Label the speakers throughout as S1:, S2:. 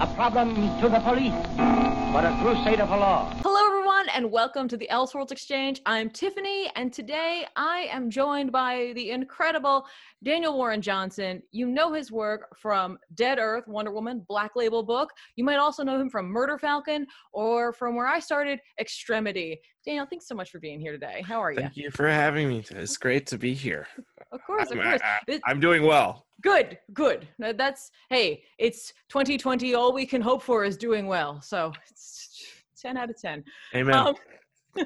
S1: a problem to the police, but a crusader for law.
S2: Hello, everyone, and welcome to the Elseworlds Exchange. I'm Tiffany, and today I am joined by the incredible Daniel Warren Johnson. You know his work from Dead Earth, Wonder Woman, Black Label book. You might also know him from Murder Falcon or from where I started, Extremity. Daniel, thanks so much for being here today. How are you?
S3: Thank you for having me. It's great to be here.
S2: Of course, of
S3: I'm, uh,
S2: course.
S3: I, I'm doing well.
S2: Good, good. That's hey, it's 2020. All we can hope for is doing well. So it's 10 out of 10.
S3: Amen.
S2: Um,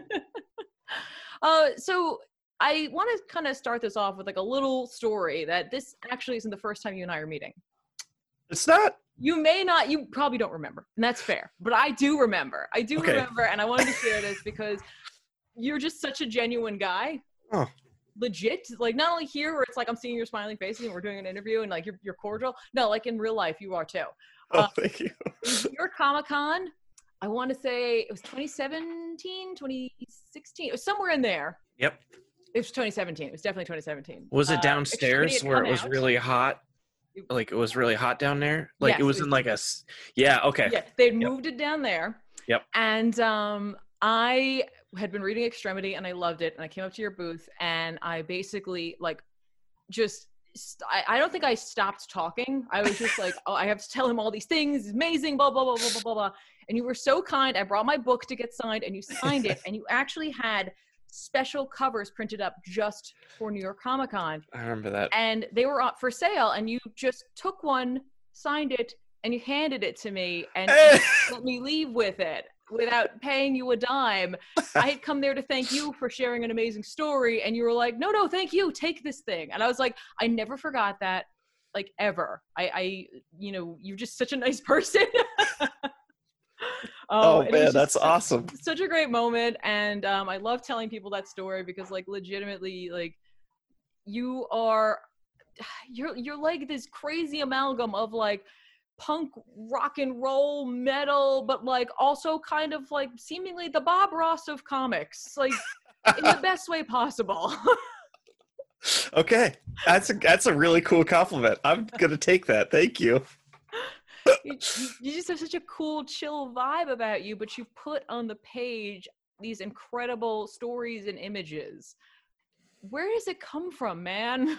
S2: uh, so I want to kind of start this off with like a little story that this actually isn't the first time you and I are meeting.
S3: it's not.
S2: You may not, you probably don't remember, and that's fair. But I do remember. I do
S3: Okay.
S2: remember, and I wanted to share this because you're just such a genuine guy.
S3: Oh.
S2: Legit, like not only here where it's like I'm seeing your smiling face and we're doing an interview and like you're you're cordial. No, like in real life you are too.
S3: Oh,
S2: Uh,
S3: thank you.
S2: your Comic Con, I want to say it was 2017, 2016, it was somewhere in there.
S3: Yep.
S2: It was 2017. It was definitely 2017.
S3: Was
S2: Uh,
S3: it downstairs
S2: Extremity had
S3: where it was
S2: out.
S3: really hot? Like it was really hot down there. Like
S2: Yes,
S3: it was in like a. Yeah. Okay.
S2: Yeah, they'd
S3: Yep.
S2: moved it down there.
S3: Yep.
S2: And um, I had been reading Extremity and I loved it. And I came up to your booth and I basically like just. St- I, don't think I stopped talking. I was just like, oh, I have to tell him all these things. It's amazing, blah, blah, blah, blah, blah, blah, blah. And you were so kind. I brought my book to get signed and you signed it. And you actually had special covers printed up just for New York Comic Con.
S3: I remember that.
S2: and they were up for sale and you just took one signed it and you handed it to me and let me leave with it without paying you a dime. I had come there to thank you for sharing an amazing story and you were like no no thank you take this thing. And i was like i never forgot that like ever. I i you know you're just such a nice person.
S3: Oh
S2: was
S3: man, that's
S2: so-
S3: awesome.
S2: such a great moment and um, i love telling people that story because like legitimately like you are you're you're like this crazy amalgam of like punk rock and roll metal but like also kind of like seemingly the bob ross of comics like in the best way possible
S3: okay, that's a that's a really cool compliment. I'm gonna take that. Thank you.
S2: you, you- you just have such a cool chill vibe about you but you put on the page these incredible stories and images where does it come from man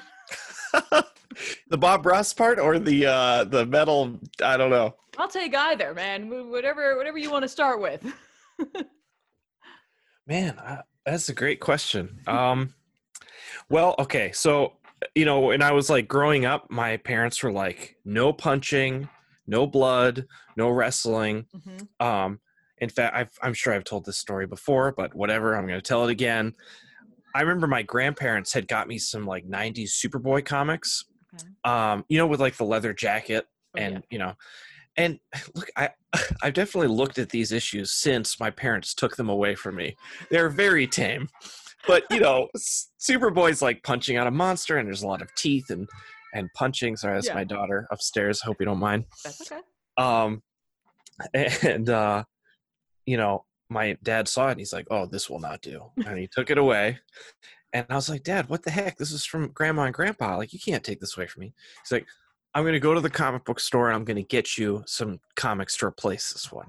S3: the Bob Ross part or the uh the metal? I don't know.
S2: I'll take either, man. Whatever, whatever you want to start with.
S3: Man, I, that's a great question. Um, well, okay, so you know, when I was like growing up, my parents were like, no punching, no blood, no wrestling.
S2: Mhm.
S3: Um, in fact, I've, I'm sure I've told this story before, but whatever, I'm going to tell it again. I remember my grandparents had got me some like 90s Superboy comics,
S2: Okay.
S3: um, you know, with like the leather jacket
S2: Oh, yeah.
S3: and you know and look i i've definitely looked at these issues since my parents took them away from me they're very tame but you know superboy's like punching out a monster and there's a lot of teeth and and punching sorry that's
S2: Yeah.
S3: my daughter upstairs hope you don't mind
S2: That's okay.
S3: um and uh you know my dad saw it and he's like oh this will not do and he took it away and i was like dad what the heck? This is from grandma and grandpa like you can't take this away from me. He's like i'm going to go to the comic book store and i'm going to get you some comics to replace this one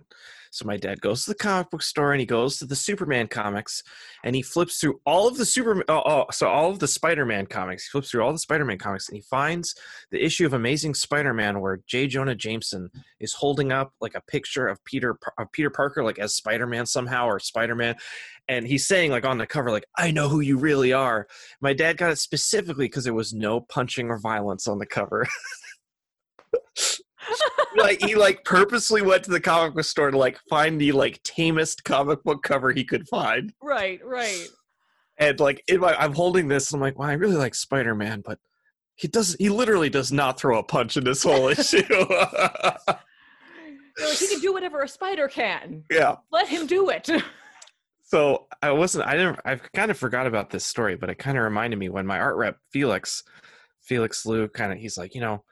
S3: so my dad goes to the comic book store and he goes to the superman comics and he flips through all of the superman oh, oh so all of the spider-man comics he flips through all the spider-man comics and he finds the issue of amazing spider-man where j jonah jameson is holding up like a picture of Peter of Peter Parker like as Spider-Man somehow or Spider-Man and he's saying like on the cover like I know who you really are. My dad got it specifically cuz there was no punching or violence on the cover. like he like purposely went to the comic book store to like find the like tamest comic book cover he could find.
S2: Right, right.
S3: And like my, I'm holding this I'm like, well, I really like Spider-Man, but he does he literally does not throw a punch in this whole issue.
S2: Like, he can do whatever a spider can.
S3: Yeah.
S2: Let him do it.
S3: So I wasn't. I didn't I've kind of forgot about this story, but it kind of reminded me when my art rep Felix, Felix Lou, kind of. He's like, you know,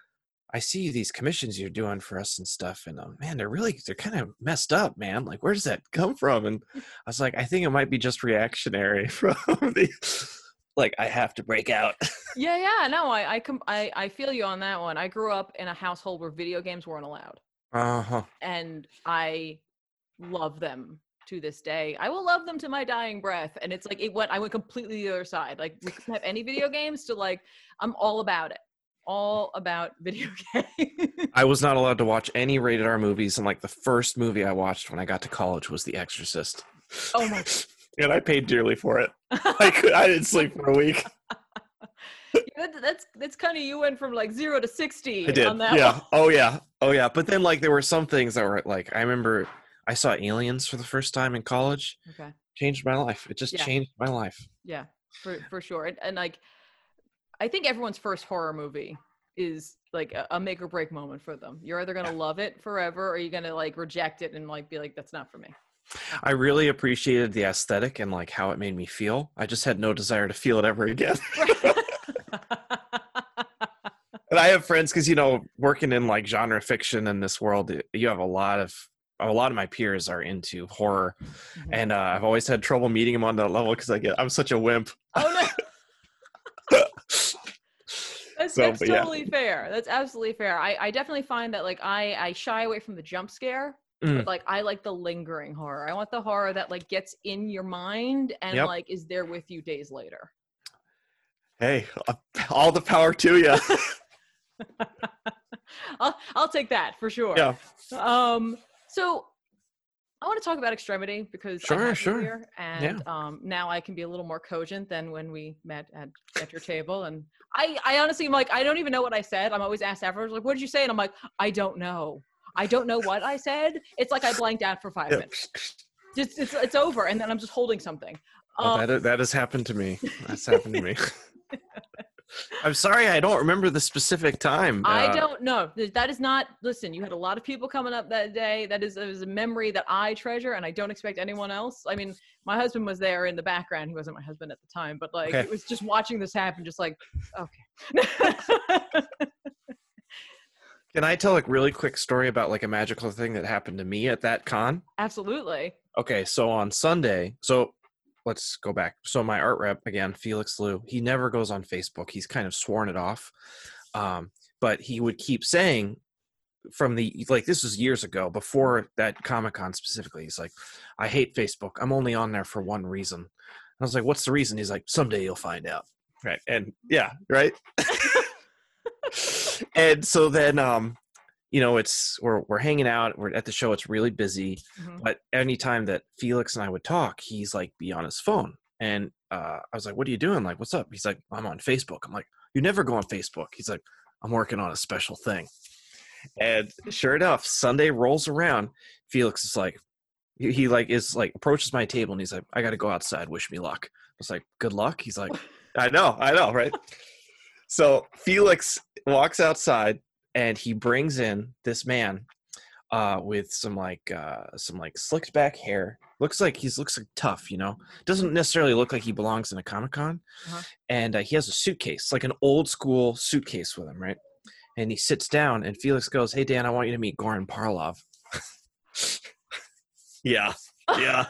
S3: I see these commissions you're doing for us and stuff, and um, man, they're really they're kind of messed up, man. Like, where does that come from? And I was like, I think it might be just reactionary from the. Like I have to break out.
S2: yeah, yeah. No, I I, com- I I feel you on that one. I grew up in a household where video games weren't allowed,
S3: Uh huh.
S2: and I love them to this day. I will love them to my dying breath. And it's like it went. I went completely the other side. Like we couldn't have any video games to like. I'm all about it. All about video games.
S3: I was not allowed to watch any rated R movies, and like the first movie I watched when I got to college was The Exorcist.
S2: oh my.
S3: and I paid dearly for it. I could, I didn't sleep for a week.
S2: That- that's that's kind of you went from like zero to sixty
S3: I did.
S2: on that
S3: Yeah.
S2: one.
S3: Oh yeah. Oh yeah. But then like there were some things that were like I remember I saw Aliens for the first time in college.
S2: Okay.
S3: Changed my life. It just
S2: Yeah.
S3: changed my life.
S2: Yeah, for for sure. And, and like, I think everyone's first horror movie is like a, a make or break moment for them. You're either gonna love it forever, or you're gonna like reject it and like be like, that's not for me.
S3: I really appreciated the aesthetic and like how it made me feel. I just had no desire to feel it ever again. and I have friends because you know working in like genre fiction in this world, you have a lot of a lot of my peers are into horror,
S2: Mhm.
S3: and uh, I've always had trouble meeting them on that level because I get I'm such a wimp.
S2: oh no. That's,
S3: So,
S2: that's
S3: but yeah.
S2: totally fair. That's absolutely fair. I, I definitely find that like I, I shy away from the jump scare,
S3: Mm.
S2: but like I like the lingering horror. I want the horror that like gets in your mind and
S3: Yep.
S2: like is there with you days later.
S3: Hey, uh, all the power to you.
S2: I'll I'll take that for sure.
S3: yeah.
S2: Um, so I want to talk about extremity because
S3: Sure, sure.
S2: here, and um, now I can be a little more cogent than when we met at, at your table. And I, I honestly am like, I don't even know what I said. I'm always asked afterwards, like, what did you say? And I'm like, I don't know. I don't know what I said. It's like I blanked out for five
S3: Yeah.
S2: minutes. Just, it's, it's over, and then I'm just holding something.
S3: Oh,
S2: Um,
S3: that, that has happened to me. That's happened to me. I'm sorry, I don't remember the specific time.
S2: I
S3: Uh,
S2: don't know. That is not. Listen, you had a lot of people coming up that day. That is, is a memory that I treasure, and I don't expect anyone else. I mean, my husband was there in the background. He wasn't my husband at the time, but like
S3: Okay.
S2: it was just watching this happen. Just like, okay.
S3: Can I tell a really quick story about like a magical thing that happened to me at that con?
S2: Absolutely.
S3: Okay, so on Sunday, so let's go back. So my art rep again, Felix Liu, he never goes on Facebook. He's kind of sworn it off. Um, but he would keep saying from the like this was years ago before that Comic Con specifically. He's like, I hate Facebook. I'm only on there for one reason. I was like, What's the reason? He's like, Someday you'll find out. Right. And yeah, right. and so then um, you know, it's we're we're hanging out, we're at the show, it's really busy
S2: Mhm.
S3: but anytime that Felix and I would talk, he's like be on his phone. And uh, I was like, "What are you doing? Like, what's up?" He's like, "I'm on Facebook." I'm like, "You never go on Facebook." He's like, "I'm working on a special thing." And sure enough, Sunday rolls around. Felix is like, he, he like is like approaches my table and he's like, "I got to go outside. Wish me luck." I was like, "Good luck." He's like, "I know, I know, right?" so Felix walks outside and he brings in this man uh, with some like uh, some like slicked back hair. Looks like he's looks like tough, you know. Doesn't necessarily look like he belongs in a comic con.
S2: Uh-huh.
S3: And uh, he has a suitcase, like an old school suitcase with him, right? And he sits down, and Felix goes, "Hey Dan, I want you to meet Goran Parlov." yeah, yeah,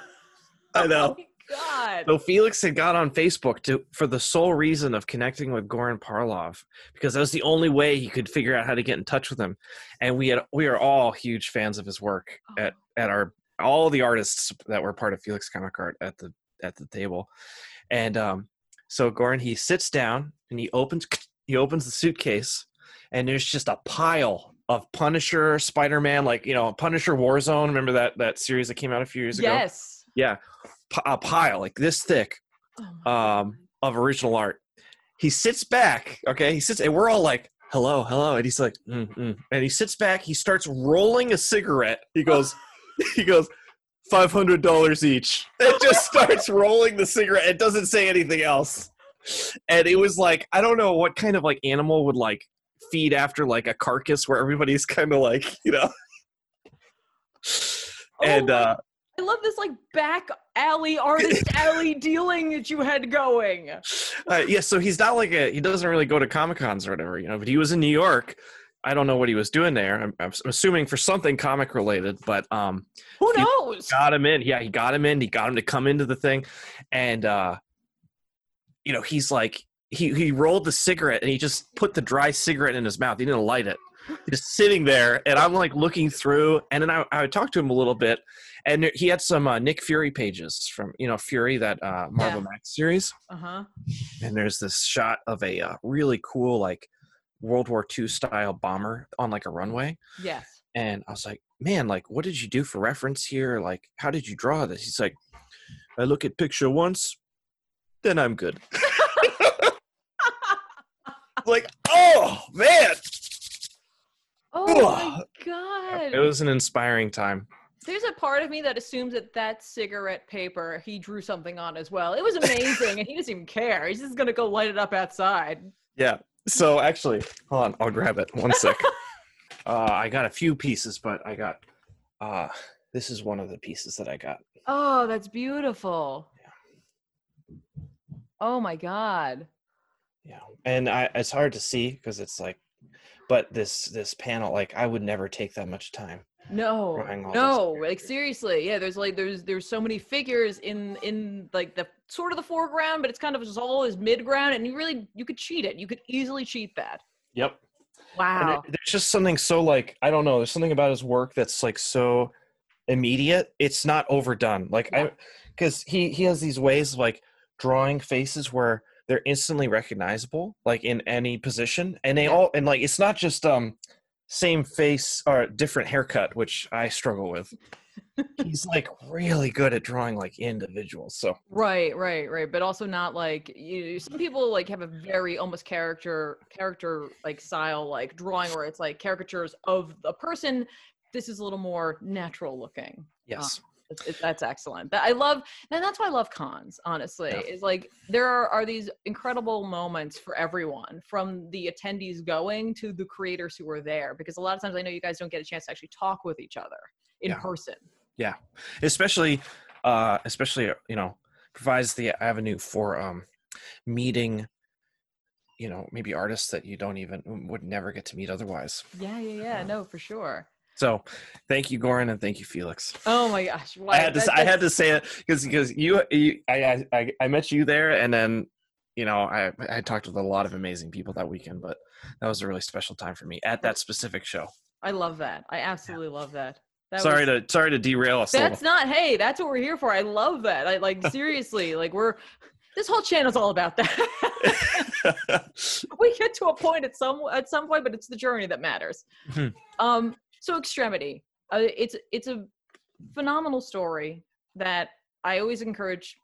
S3: I know.
S2: Oh God.
S3: So Felix had got on Facebook to for the sole reason of connecting with Goran Parlov because that was the only way he could figure out how to get in touch with him. And we had we are all huge fans of his work at at our all the artists that were part of Felix Comic Art at the at the table. And um so Goran he sits down and he opens he opens the suitcase and there's just a pile of Punisher, Spider-Man, like you know, Punisher Warzone. Remember that that series that came out a few years ago?
S2: yes.
S3: Yeah, a pile like this thick
S2: Oh
S3: um, of original art. He sits back, okay? He sits, and we're all like, "Hello, hello," and he's like, mm, mm. and he sits back. He starts rolling a cigarette. He goes, he goes, five hundred dollars each. It just starts rolling the cigarette. It doesn't say anything else. And it was like, I don't know what kind of like animal would like feed after like a carcass where everybody's kind of like, you know. and
S2: my-
S3: uh,
S2: I love this like back alley artist alley dealing that you had going.
S3: uh, yeah, so he's not like a he doesn't really go to comic cons or whatever, you know. But he was in New York. I don't know what he was doing there. I'm, I'm assuming for something comic related, but um,
S2: Who knows?
S3: got him in. Yeah, he got him in. He got him to come into the thing, and uh, you know, he's like he he rolled the cigarette and he just put the dry cigarette in his mouth. He didn't light it. Just sitting there, and I'm like looking through, and then I, I talked to him a little bit, and he had some uh, Nick Fury pages from you know Fury that uh, Marvel
S2: Yeah.
S3: Max series,
S2: Uh huh.
S3: and there's this shot of a uh, really cool like World War II style bomber on like a runway,
S2: Yes.
S3: and I was like, man, like, what did you do for reference here? Like, how did you draw this? He's like, I look at picture once, then I'm good. like, oh man,
S2: Oh my god.
S3: it was an inspiring time.
S2: There's a part of me that assumes that that cigarette paper he drew something on as well. It was amazing, and he doesn't even care. He's just gonna go light it up outside.
S3: Yeah. So actually, hold on, I'll grab it. One sec. uh, I got a few pieces, but I got. Uh, this is one of the pieces that I got.
S2: Oh, that's beautiful. Oh my god.
S3: Yeah, and I it's hard to see because it's like, but this this panel, like, I would never take that much time.
S2: No,
S3: Drawing all those
S2: no, like seriously, yeah. There's like there's there's so many figures in in like the sort of the foreground, but it's kind of just all is mid ground, and you really you could cheat it. You could easily cheat that.
S3: Yep.
S2: Wow.
S3: it, there's just something so like I don't know. There's something about his work that's like so immediate. It's not overdone. Like
S2: Yeah.
S3: I, because he he has these ways of like drawing faces where they're instantly recognizable, like in any position, and they all and like it's not just um same face or different haircut, which I struggle with. He's like really good at drawing like individuals. So
S2: Right, right, right. But also not like you. Some people like have a very almost character character like style like drawing where it's like caricatures of a person. This is a little more natural looking.
S3: yes,
S2: It's, it's, that's excellent. That I love, and that's why I love cons. Honestly,
S3: Yeah.
S2: is like there are, are these incredible moments for everyone, from the attendees going to the creators who are there. Because a lot of times, I know you guys don't get a chance to actually talk with each other in
S3: Yeah.
S2: person. Yeah.
S3: Especially uh especially uh, you know provides the avenue for um meeting you know maybe artists that you don't even would never get to meet otherwise
S2: Yeah, yeah, yeah. No, for sure.
S3: So thank you goran and thank you felix
S2: Oh my gosh!
S3: i had to
S2: that-
S3: i had to say it because because you, you I, I I- met you there and then you know i i talked with a lot of amazing people that weekend but that was a really special time for me at that specific show
S2: I love that. I absolutely love that. that
S3: sorry
S2: was-
S3: to sorry to derail us
S2: That's not. Hey, that's what we're here for. I love that. I like seriously. Like we're. This whole channel's all about that. we get to a point at some at some point, but it's the journey that matters.
S3: Mhm.
S2: Um. So extremity. Uh, it's it's a phenomenal story that I always encourage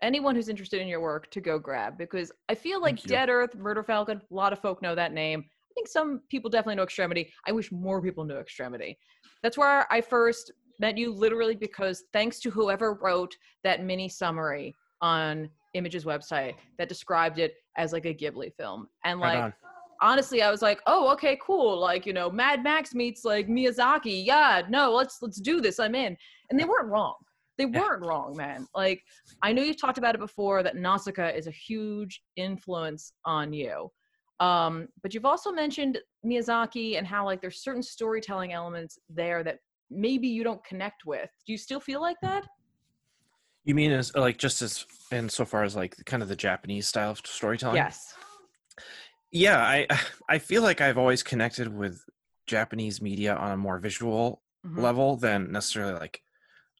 S2: anyone who's interested in your work to go grab because I feel like Dead Earth, Murder Falcon, a lot of folk know that name. I think some people definitely know Extremity. I wish more people knew Extremity. That's where I first met you literally because thanks to whoever wrote that mini summary on Image's website that described it as like a Ghibli film. And like
S3: on.
S2: Honestly, I was like, oh, okay, cool. Like, you know, Mad Max meets like Miyazaki. Yeah, no, let's let's do this. I'm in. And they weren't wrong. They weren't wrong, man. Like, I know you've talked about it before that Nausicaa is a huge influence on you. Um, but you've also mentioned Miyazaki and how like there's certain storytelling elements there that maybe you don't connect with. Do you still feel like that?
S3: You mean as like just as in so far as like kind of the Japanese style of storytelling?
S2: Yes.
S3: Yeah, I I feel like I've always connected with Japanese media on a more visual
S2: Mhm.
S3: level than necessarily like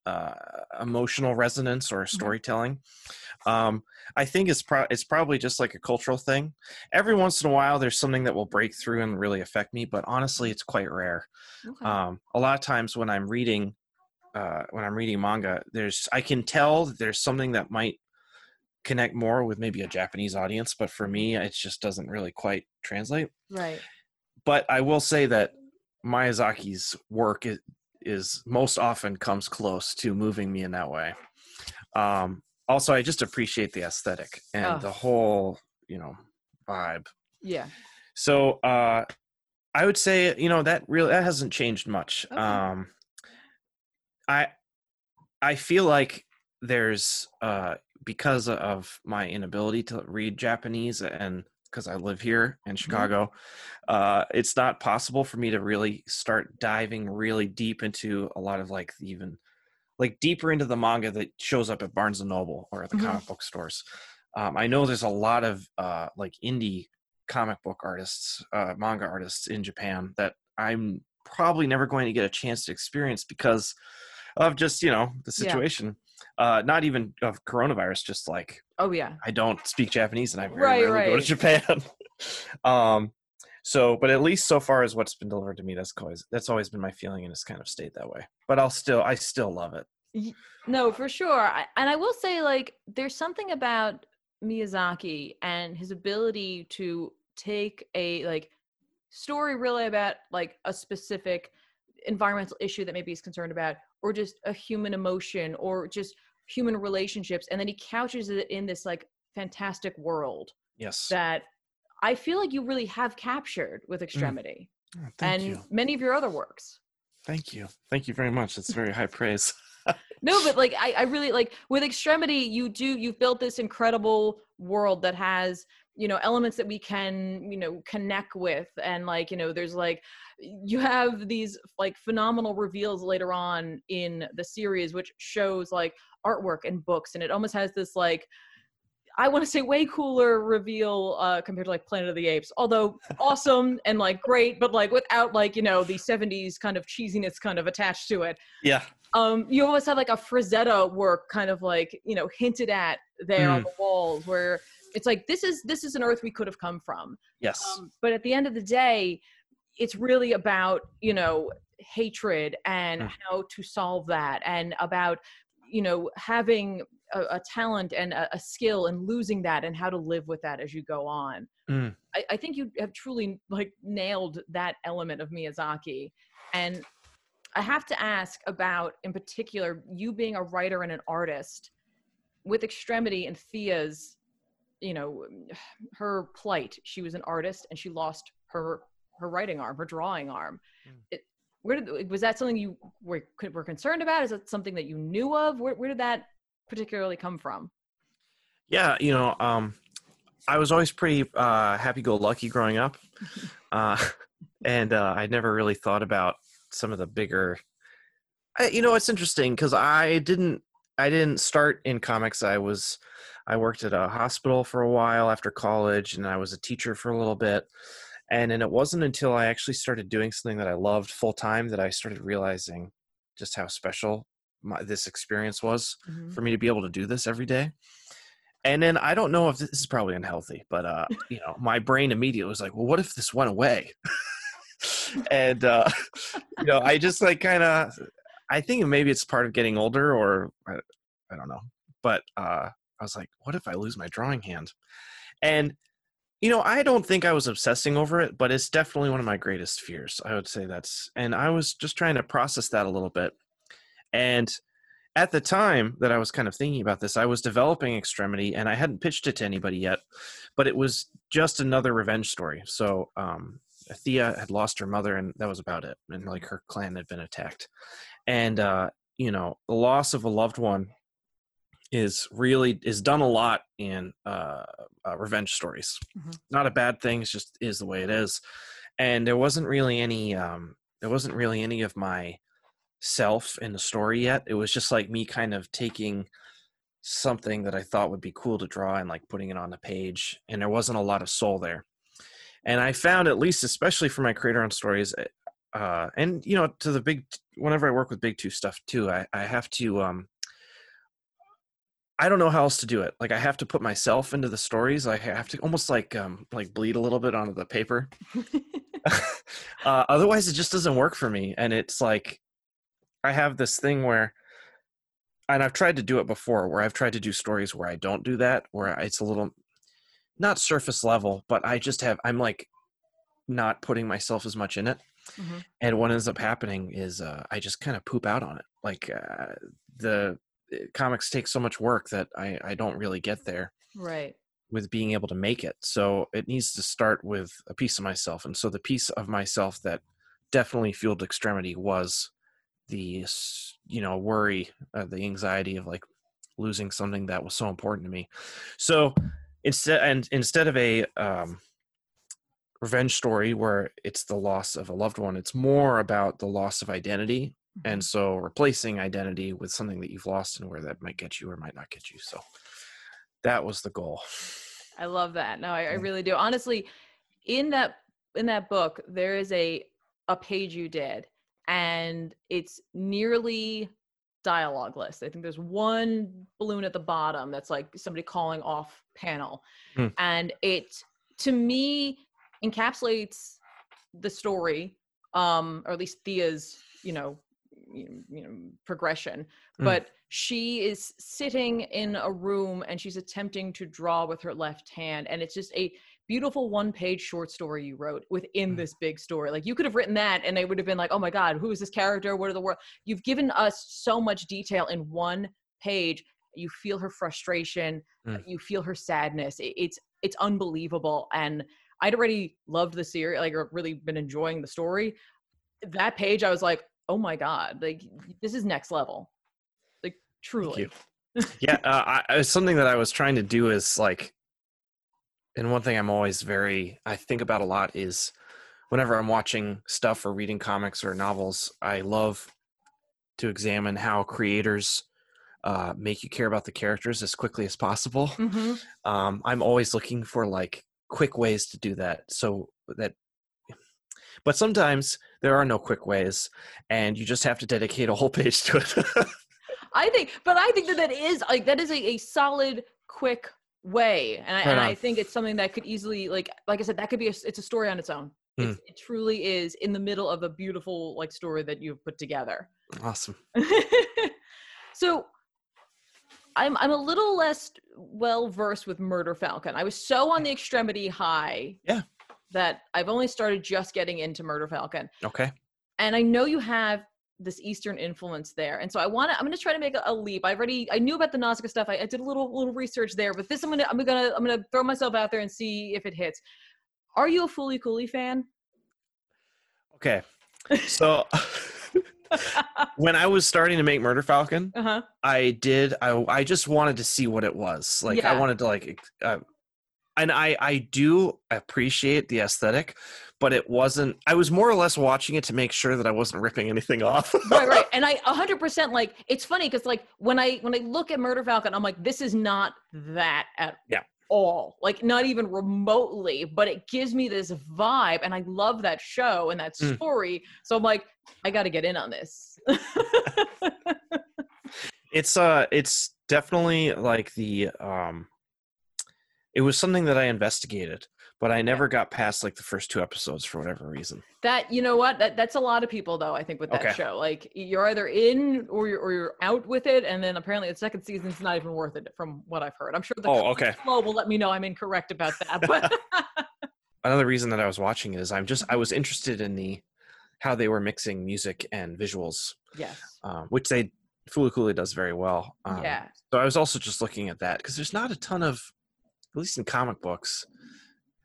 S3: uh, emotional resonance
S2: Mm-hmm.
S3: or storytelling. Um, I think it's pro- it's probably just like a cultural thing. Every once in a while, there's something that will break through and really affect me, but honestly, it's quite rare.
S2: Okay.
S3: um, a lot of times when i'm reading uh, when i'm reading manga there's i can tell there's something that might connect more with maybe a japanese audience but for me it just doesn't really quite translate
S2: right.
S3: but i will say that miyazaki's work is, is most often comes close to moving me in that way um, also i just appreciate the aesthetic and
S2: Oh.
S3: the whole you know vibe
S2: Yeah.
S3: so uh I would say, you know, that really that hasn't changed much.
S2: Okay.
S3: Um I I feel like there's uh because of my inability to read Japanese and because I live here in Chicago, uh, it's not possible for me to really start diving really deep into a lot of like even like deeper into the manga that shows up at Barnes and Noble or at the
S2: Mhm.
S3: comic book stores. Um, I know there's a lot of uh, like indie comic book artists, uh, manga artists in Japan that I'm probably never going to get a chance to experience because of just you know the situation. Uh, not even of coronavirus, just like
S2: Oh yeah.
S3: I don't speak Japanese and I very
S2: Right,
S3: rarely go to. Japan. um, so, but at least so far as what's been delivered to me, that's always that's always been my feeling, and it's kind of stayed that way. But I'll still, I still love it.
S2: No, for sure. I, and I will say, like, there's something about Miyazaki and his ability to take a like story really about like a specific environmental issue that maybe he's concerned about, or just a human emotion, or just human relationships, and then he couches it in this like fantastic world
S3: Yes,
S2: that I feel like you really have captured with mm. Extremity
S3: Oh, thank
S2: and
S3: you,
S2: many of your other works.
S3: thank you, thank you very much. It's very high praise.
S2: No, but like I, I really like with extremity, you do you've built this incredible world that has you know elements that we can you know connect with and like you know there's like you have these like phenomenal reveals later on in the series which shows like artwork and books and it almost has this like I want to say way cooler reveal uh, compared to like Planet of the Apes, although awesome and like great, but like without like you know the '70s kind of cheesiness kind of attached to it.
S3: Yeah,
S2: um you almost have like a frazetta work kind of like you know hinted at there on the walls where it's like this is this is an earth we could have come from
S3: yes,
S2: um, but at the end of the day it's really about you know hatred and
S3: Mm.
S2: how to solve that and about you know having a, a talent and a, a skill and losing that and how to live with that as you go on
S3: Mm.
S2: I, I think you have truly like nailed that element of miyazaki and i have to ask about in particular you being a writer and an artist with extremity and thea's you know her plight she was an artist and she lost her her writing arm her drawing arm
S3: Mm.
S2: it, where did was that something you were were concerned about is that something that you knew of where, where did that particularly come from
S3: yeah. You know, um, I was always pretty uh, happy-go-lucky growing up, uh, and uh, I never really thought about some of the bigger. I, you know, it's interesting because I didn't. I didn't start in comics. I was. I worked at a hospital for a while after college, and I was a teacher for a little bit. And then it wasn't until I actually started doing something that I loved full time that I started realizing just how special my, this experience was for me to be able to do this every day. And then I don't know if this is probably unhealthy, but uh, you know, my brain immediately was like, well, what if this went away? and uh, you know, I just like kind of, I think maybe it's part of getting older, or I, I don't know, but uh, I was like, what if I lose my drawing hand? And you know, I don't think I was obsessing over it, but it's definitely one of my greatest fears. I would say that's, and I was just trying to process that a little bit. And at the time that I was kind of thinking about this, I was developing Extremity and I hadn't pitched it to anybody yet, but it was just another revenge story. So, um, Thea had lost her mother and that was about it. And like her clan had been attacked. And, uh, you know, the loss of a loved one is really is done a lot in uh, uh revenge stories.
S2: Mhm.
S3: not a bad thing it's just is the way it is. And there wasn't really any um there wasn't really any of my self in the story yet. It was just like me kind of taking something that i thought would be cool to draw and like putting it on the page and there wasn't a lot of soul there. And i found at least especially for my creator on stories uh and you know to the big whenever i work with big two stuff too i i have to um I don't know how else to do it. Like I have to put myself into the stories. I have to almost like um like bleed a little bit onto the paper. uh, otherwise, it just doesn't work for me. And it's like I have this thing where, and I've tried to do it before, where I've tried to do stories where I don't do that, where it's a little not surface level, but I just have I'm like not putting myself as much in it.
S2: Mhm.
S3: And what ends up happening is uh, I just kind of poop out on it. Like uh, the comics take so much work that I, I don't really get there
S2: right
S3: with being able to make it. So it needs to start with a piece of myself. And so the piece of myself that definitely fueled extremity was the you know worry, uh, the anxiety of like losing something that was so important to me. So instead and instead of a um, revenge story where it's the loss of a loved one, it's more about the loss of identity, and so replacing identity with something that you've lost and where that might get you or might not get you. So that was the goal.
S2: I love that. No, I, I really do. Honestly, in that in that book, there is a a page you did, and it's nearly dialogueless. I think there's one balloon at the bottom that's like somebody calling off panel,
S3: Hmm.
S2: and it to me encapsulates the story, um, or at least Thea's, you know, you know, progression
S3: Mm.
S2: but she is sitting in a room and she's attempting to draw with her left hand and it's just a beautiful one page short story you wrote within
S3: Mm.
S2: this big story like you could have written that and it would have been like oh my god who is this character what are the world you've given us so much detail in one page you feel her frustration
S3: Mm.
S2: you feel her sadness It- it's it's unbelievable and i'd already loved the series like or really been enjoying the story that page i was like oh my god like this is next level like truly
S3: you. yeah, uh, I, something that I was trying to do is like, and one thing I'm always very I think about a lot is whenever I'm watching stuff or reading comics or novels, I love to examine how creators uh, make you care about the characters as quickly as possible.
S2: Mhm.
S3: Um, I'm always looking for like quick ways to do that, so that. But sometimes there are no quick ways, and you just have to dedicate a whole page to it.
S2: i think but i think that that is like that is a, a solid quick way and, I, and I think it's something that could easily like like i said that could be a, it's a story on its own
S3: Hmm.
S2: it's, it truly is in the middle of a beautiful like story that you've put together
S3: awesome.
S2: so I'm I'm a little less well versed with Murder Falcon. I was so on the extremity high.
S3: Yeah.
S2: That I've only started just getting into Murder Falcon.
S3: Okay.
S2: And I know you have this Eastern influence there. And so I want to I'm gonna try to make a, a leap. I already I knew about the Nausicaa stuff. I, I did a little little research there, but this I'm gonna I'm gonna I'm gonna throw myself out there and see if it hits. Are you a Fooly Cooley fan?
S3: Okay. So when I was starting to make Murder Falcon,
S2: uh-huh.
S3: I did I I just wanted to see what it was. Like I wanted to like uh, and I I do appreciate the aesthetic, but it wasn't I was more or less watching it to make sure that I wasn't ripping anything off.
S2: right right and i 100% like it's funny because like when i when i look at murder falcon i'm like this is not that at
S3: Yeah.
S2: all like not even remotely but it gives me this vibe and i love that show and that
S3: Mm.
S2: story so i'm like i gotta get in on this
S3: it's uh it's definitely like the um it was something that I investigated, but I never got past like the first two episodes for whatever reason.
S2: that you know what that, that's a lot of people though i think with that
S3: Okay.
S2: show like you're either in or you're, or you're out with it and then apparently the second season's not even worth it from what i've heard i'm sure the
S3: Oh, okay.
S2: flow will let me know i'm incorrect about that but
S3: another reason that I was watching it is I'm just I was interested in the how they were mixing music and visuals,
S2: yes
S3: um, which they Fooly Cooley does very well. Um,
S2: yeah
S3: So I was also just looking at that because there's not a ton of, at least in comic books,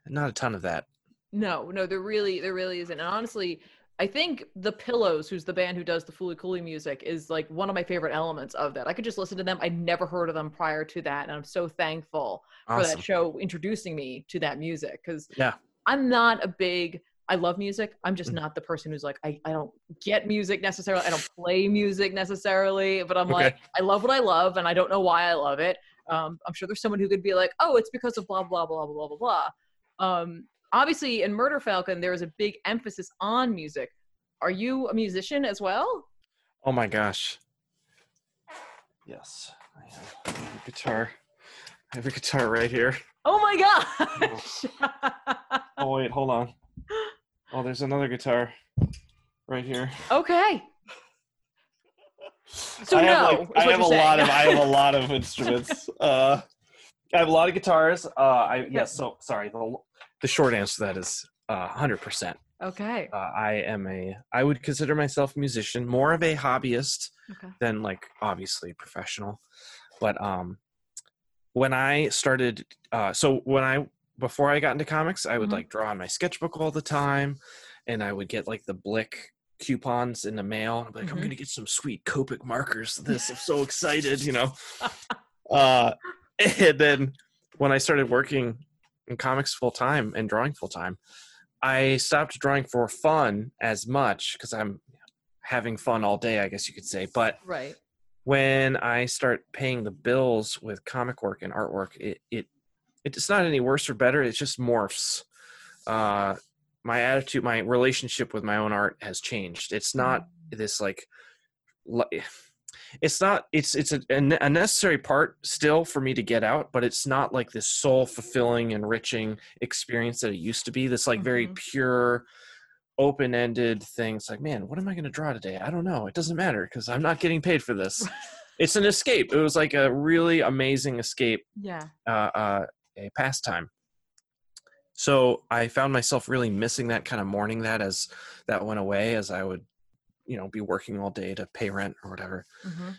S3: not a ton of that.
S2: No, no, there really, there really isn't. And honestly, I think the Pillows, who's the band who does the Fooly Cooley music, is like one of my favorite elements of that. I could just listen to them. I'd never heard of them prior to that, and I'm so thankful for that show introducing me to that music. Because
S3: Yeah.
S2: I'm not a big. I love music. I'm just
S3: Mhm.
S2: not the person who's like, I, I don't get music necessarily. I don't play music necessarily, but I'm
S3: Okay.
S2: like, I love what I love and I don't know why I love it. Um, I'm sure there's someone who could be like, oh, it's because of blah, blah, blah, blah, blah, blah, blah. Um, obviously, in Murder Falcon, there is a big emphasis on music. Are you a musician as well?
S3: Oh my gosh. Yes, I have a guitar. I have a guitar right here.
S2: Oh my gosh!
S3: Oh wait, hold on. Oh, there's another guitar right here.
S2: okay. So
S3: I
S2: no,
S3: have, like, I have a
S2: saying.
S3: lot of I have a lot of instruments. Uh, I have a lot of guitars. Uh, I yes. So sorry. The the short answer to that is hundred percent.
S2: okay.
S3: Uh, I am a. I would consider myself a musician, more of a hobbyist
S2: Okay.
S3: than like obviously professional. But um, when I started, uh, so when I before I got into comics, I would
S2: Mhm.
S3: like draw on my sketchbook all the time, and I would get like the Blick coupons in the mail. I'm like, I'm
S2: Mhm.
S3: gonna get some sweet Copic markers. This I'm so excited, you know. Uh, and then when I started working in comics full time and drawing full time, I stopped drawing for fun as much because I'm having fun all day, I guess you could say. But
S2: Right.
S3: when I start paying the bills with comic work and artwork, it it it's not any worse or better. It just morphs. Uh, my attitude, my relationship with my own art has changed. It's not this like, it's not. It's it's a, a necessary part still for me to get out, but it's not like this soul fulfilling, enriching experience that it used to be. This like very
S2: Mhm.
S3: pure open ended thing. It's like, man, what am I going to draw today? I don't know. It doesn't matter because I'm not getting paid for this. it's an escape. It was like a really amazing escape,
S2: Yeah.
S3: uh, uh, a pastime. So I found myself really missing that, kind of mourning that as that went away, as I would, you know, be working all day to pay rent or whatever.
S2: hmm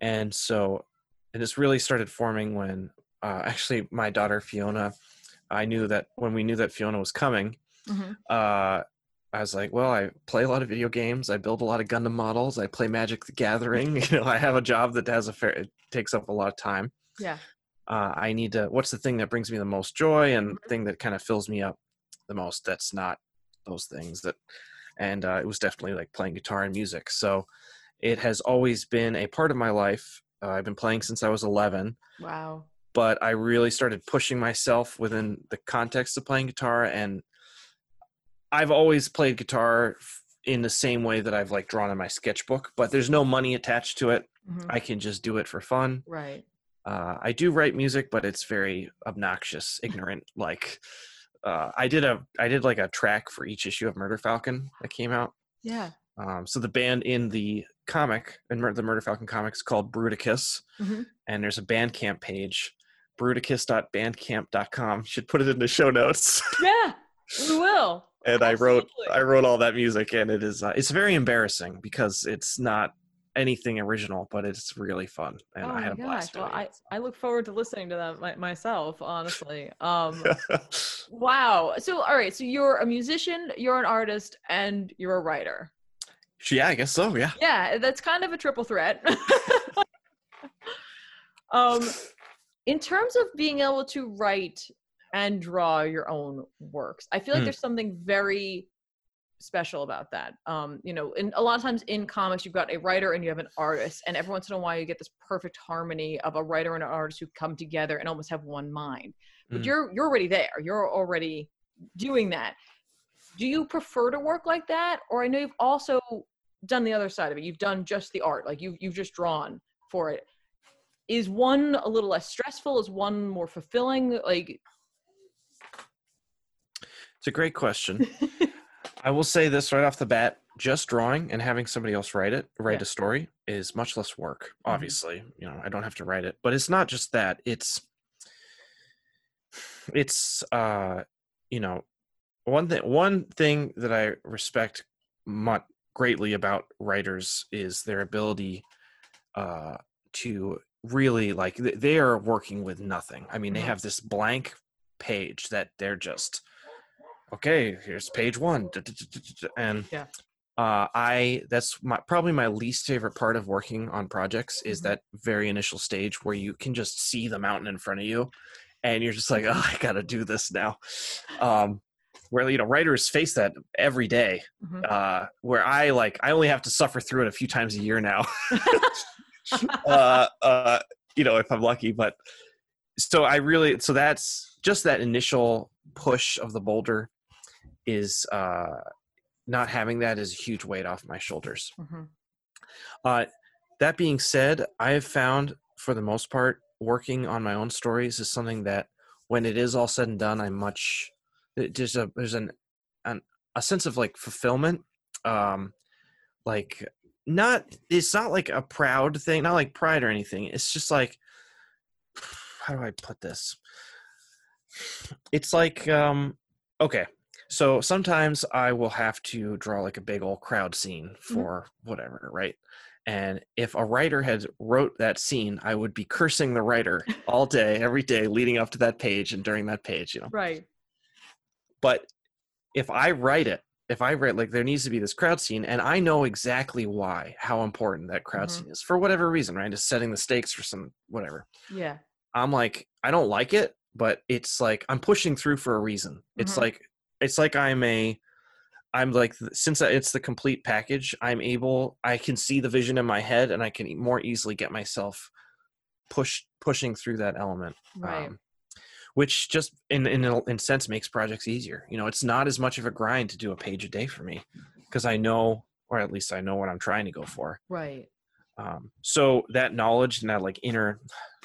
S3: And so, and it's really started forming when uh, actually my daughter Fiona, I knew that when we knew that Fiona was coming,
S2: hmm
S3: uh, I was like, well, I play a lot of video games. I build a lot of Gundam models. I play Magic the Gathering. You know, I have a job that has a fair, it takes up a lot of time.
S2: Yeah.
S3: Uh, I need to, what's the thing that brings me the most joy and
S2: Mhm.
S3: thing that kind of fills me up the most? That's not those things that, and uh, it was definitely like playing guitar and music. So it has always been a part of my life. Uh, I've been playing since I was 11
S2: Wow.
S3: but I really started pushing myself within the context of playing guitar and I've always played guitar in the same way that I've like drawn in my sketchbook, but there's no money attached to it.
S2: hmm
S3: I can just do it for fun.
S2: Right.
S3: Uh, I do write music, but it's very obnoxious, ignorant. Like uh, I did a I did like a track for each issue of Murder Falcon that came out.
S2: Yeah.
S3: Um, so the band in the comic, in Mur- the Murder Falcon comics, called Bruticus,
S2: Mhm.
S3: and there's a Bandcamp page, bruticus.bandcamp.com. Should put it in the show notes.
S2: Yeah. We will.
S3: and I wrote I wrote all that music, and it is uh, it's very embarrassing because it's not anything original, but it's really fun, and
S2: oh
S3: I had a
S2: gosh.
S3: blast.
S2: Well, I. I look forward to listening to that my, myself, honestly. Um, wow. So, all right. So, you're a musician, you're an artist, and you're a writer.
S3: yeah, I guess so. Yeah.
S2: Yeah, that's kind of a triple threat. um, in terms of being able to write and draw your own works, I feel like
S3: Hmm.
S2: there's something very special about that. Um, you know, in a lot of times in comics, you've got a writer and you have an artist, and every once in a while, you get this perfect harmony of a writer and an artist who come together and almost have one mind. But
S3: Mm.
S2: you're you're already there. You're already doing that. Do you prefer to work like that, or I know you've also done the other side of it. You've done just the art, like you've you've just drawn for it. Is one a little less stressful? Is one more fulfilling? Like,
S3: It's a great question. I will say this right off the bat: just drawing and having somebody else write it, write
S2: Yeah.
S3: a story, is much less work.
S2: Mhm.
S3: Obviously, you know, I don't have to write it, but it's not just that. It's it's uh, you know, one thing. One thing that I respect much greatly about writers is their ability uh, to really like they are working with nothing. I mean, they
S2: Mhm.
S3: have this blank page that they're just okay. Here's page one, and
S2: Yeah.
S3: uh, I that's my probably my least favorite part of working on projects is
S2: Mhm.
S3: that very initial stage where you can just see the mountain in front of you, and you're just like, oh, I gotta do this now. Um, where you know writers face that every day
S2: Mhm.
S3: uh where i like i only have to suffer through it a few times a year now uh uh you know if i'm lucky but so i really so that's just that initial push of the boulder is uh not having that is a huge weight off my shoulders.
S2: Mhm.
S3: uh that being said i have found for the most part working on my own stories is something that when it is all said and done i'm much there's a there's an an a sense of like fulfillment um like not it's not like a proud thing not like pride or anything it's just like how do i put this? It's like um okay so sometimes i will have to draw like a big old crowd scene for whatever right and if a writer had wrote that scene i would be cursing the writer all day every day leading up to that page and during that page you know
S2: Right.
S3: but if I write it if I write like there needs to be this crowd scene, and I know exactly why, how important that crowd
S2: Mhm.
S3: scene is for whatever reason, right? Just setting the stakes for some whatever.
S2: Yeah.
S3: I'm like, I don't like it, but it's like I'm pushing through for a reason. It's
S2: Mhm.
S3: like it's like I'm a I'm like since it's the complete package, I'm able I can see the vision in my head and I can more easily get myself push pushing through that element.
S2: Right.
S3: um, which just in in a in sense makes projects easier. You know, it's not as much of a grind to do a page a day for me because I know or at least I know what I'm trying to go for.
S2: right.
S3: Um, so that knowledge and that like inner,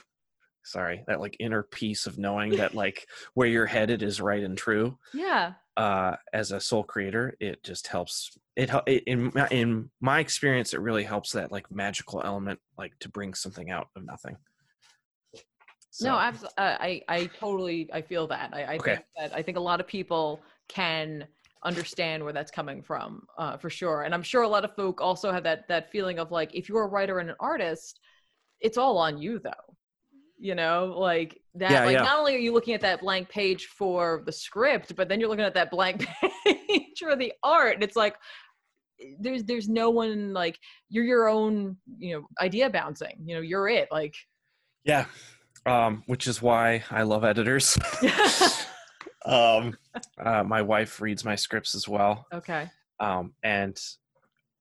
S3: sorry, that like inner piece of knowing that like where you're headed is right and true.
S2: Yeah.
S3: Uh, as a sole creator, it just helps. It, it in my, in my experience, it really helps that like magical element, like to bring something out of nothing.
S2: No,
S3: So,
S2: abs- uh, I I totally I feel that. I, I
S3: Okay.
S2: think that I think a lot of people can understand where that's coming from uh, for sure. And I'm sure a lot of folk also have that that feeling of like if you're a writer and an artist, it's all on you though. You know, like that.
S3: Yeah,
S2: like
S3: yeah.
S2: not only are you looking at that blank page for the script, but then you're looking at that blank page for the art, and it's like there's there's no one like you're your own you know idea bouncing. You know, you're it. Like
S3: yeah, um, which is why I love editors. um, uh, my wife reads my scripts as well.
S2: okay.
S3: um, and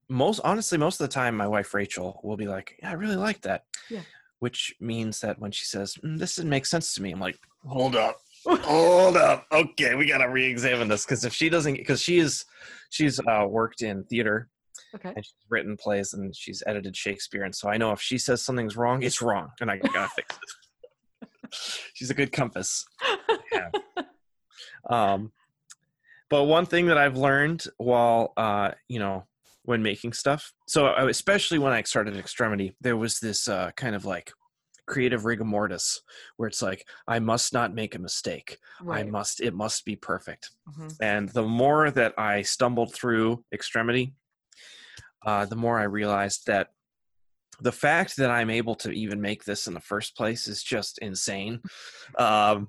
S3: most honestly most of the time my wife rachel will be like yeah, i really like that
S2: Yeah.
S3: Which means that when she says mm, this didn't make sense to me i'm like hold up hold up okay we gotta re-examine this because if she doesn't because she is she's uh, worked in theater
S2: Okay.
S3: and she's written plays and she's edited shakespeare and so i know if she says something's wrong it's wrong and i gotta fix it she's a good compass yeah. um but one thing that i've learned while uh you know when making stuff so especially when i started extremity there was this uh kind of like creative rigor mortis where it's like i must not make a mistake i must it must be perfect
S2: Mhm.
S3: and the more that I stumbled through extremity, uh, the more I realized that the fact that I'm able to even make this in the first place is just insane. Um,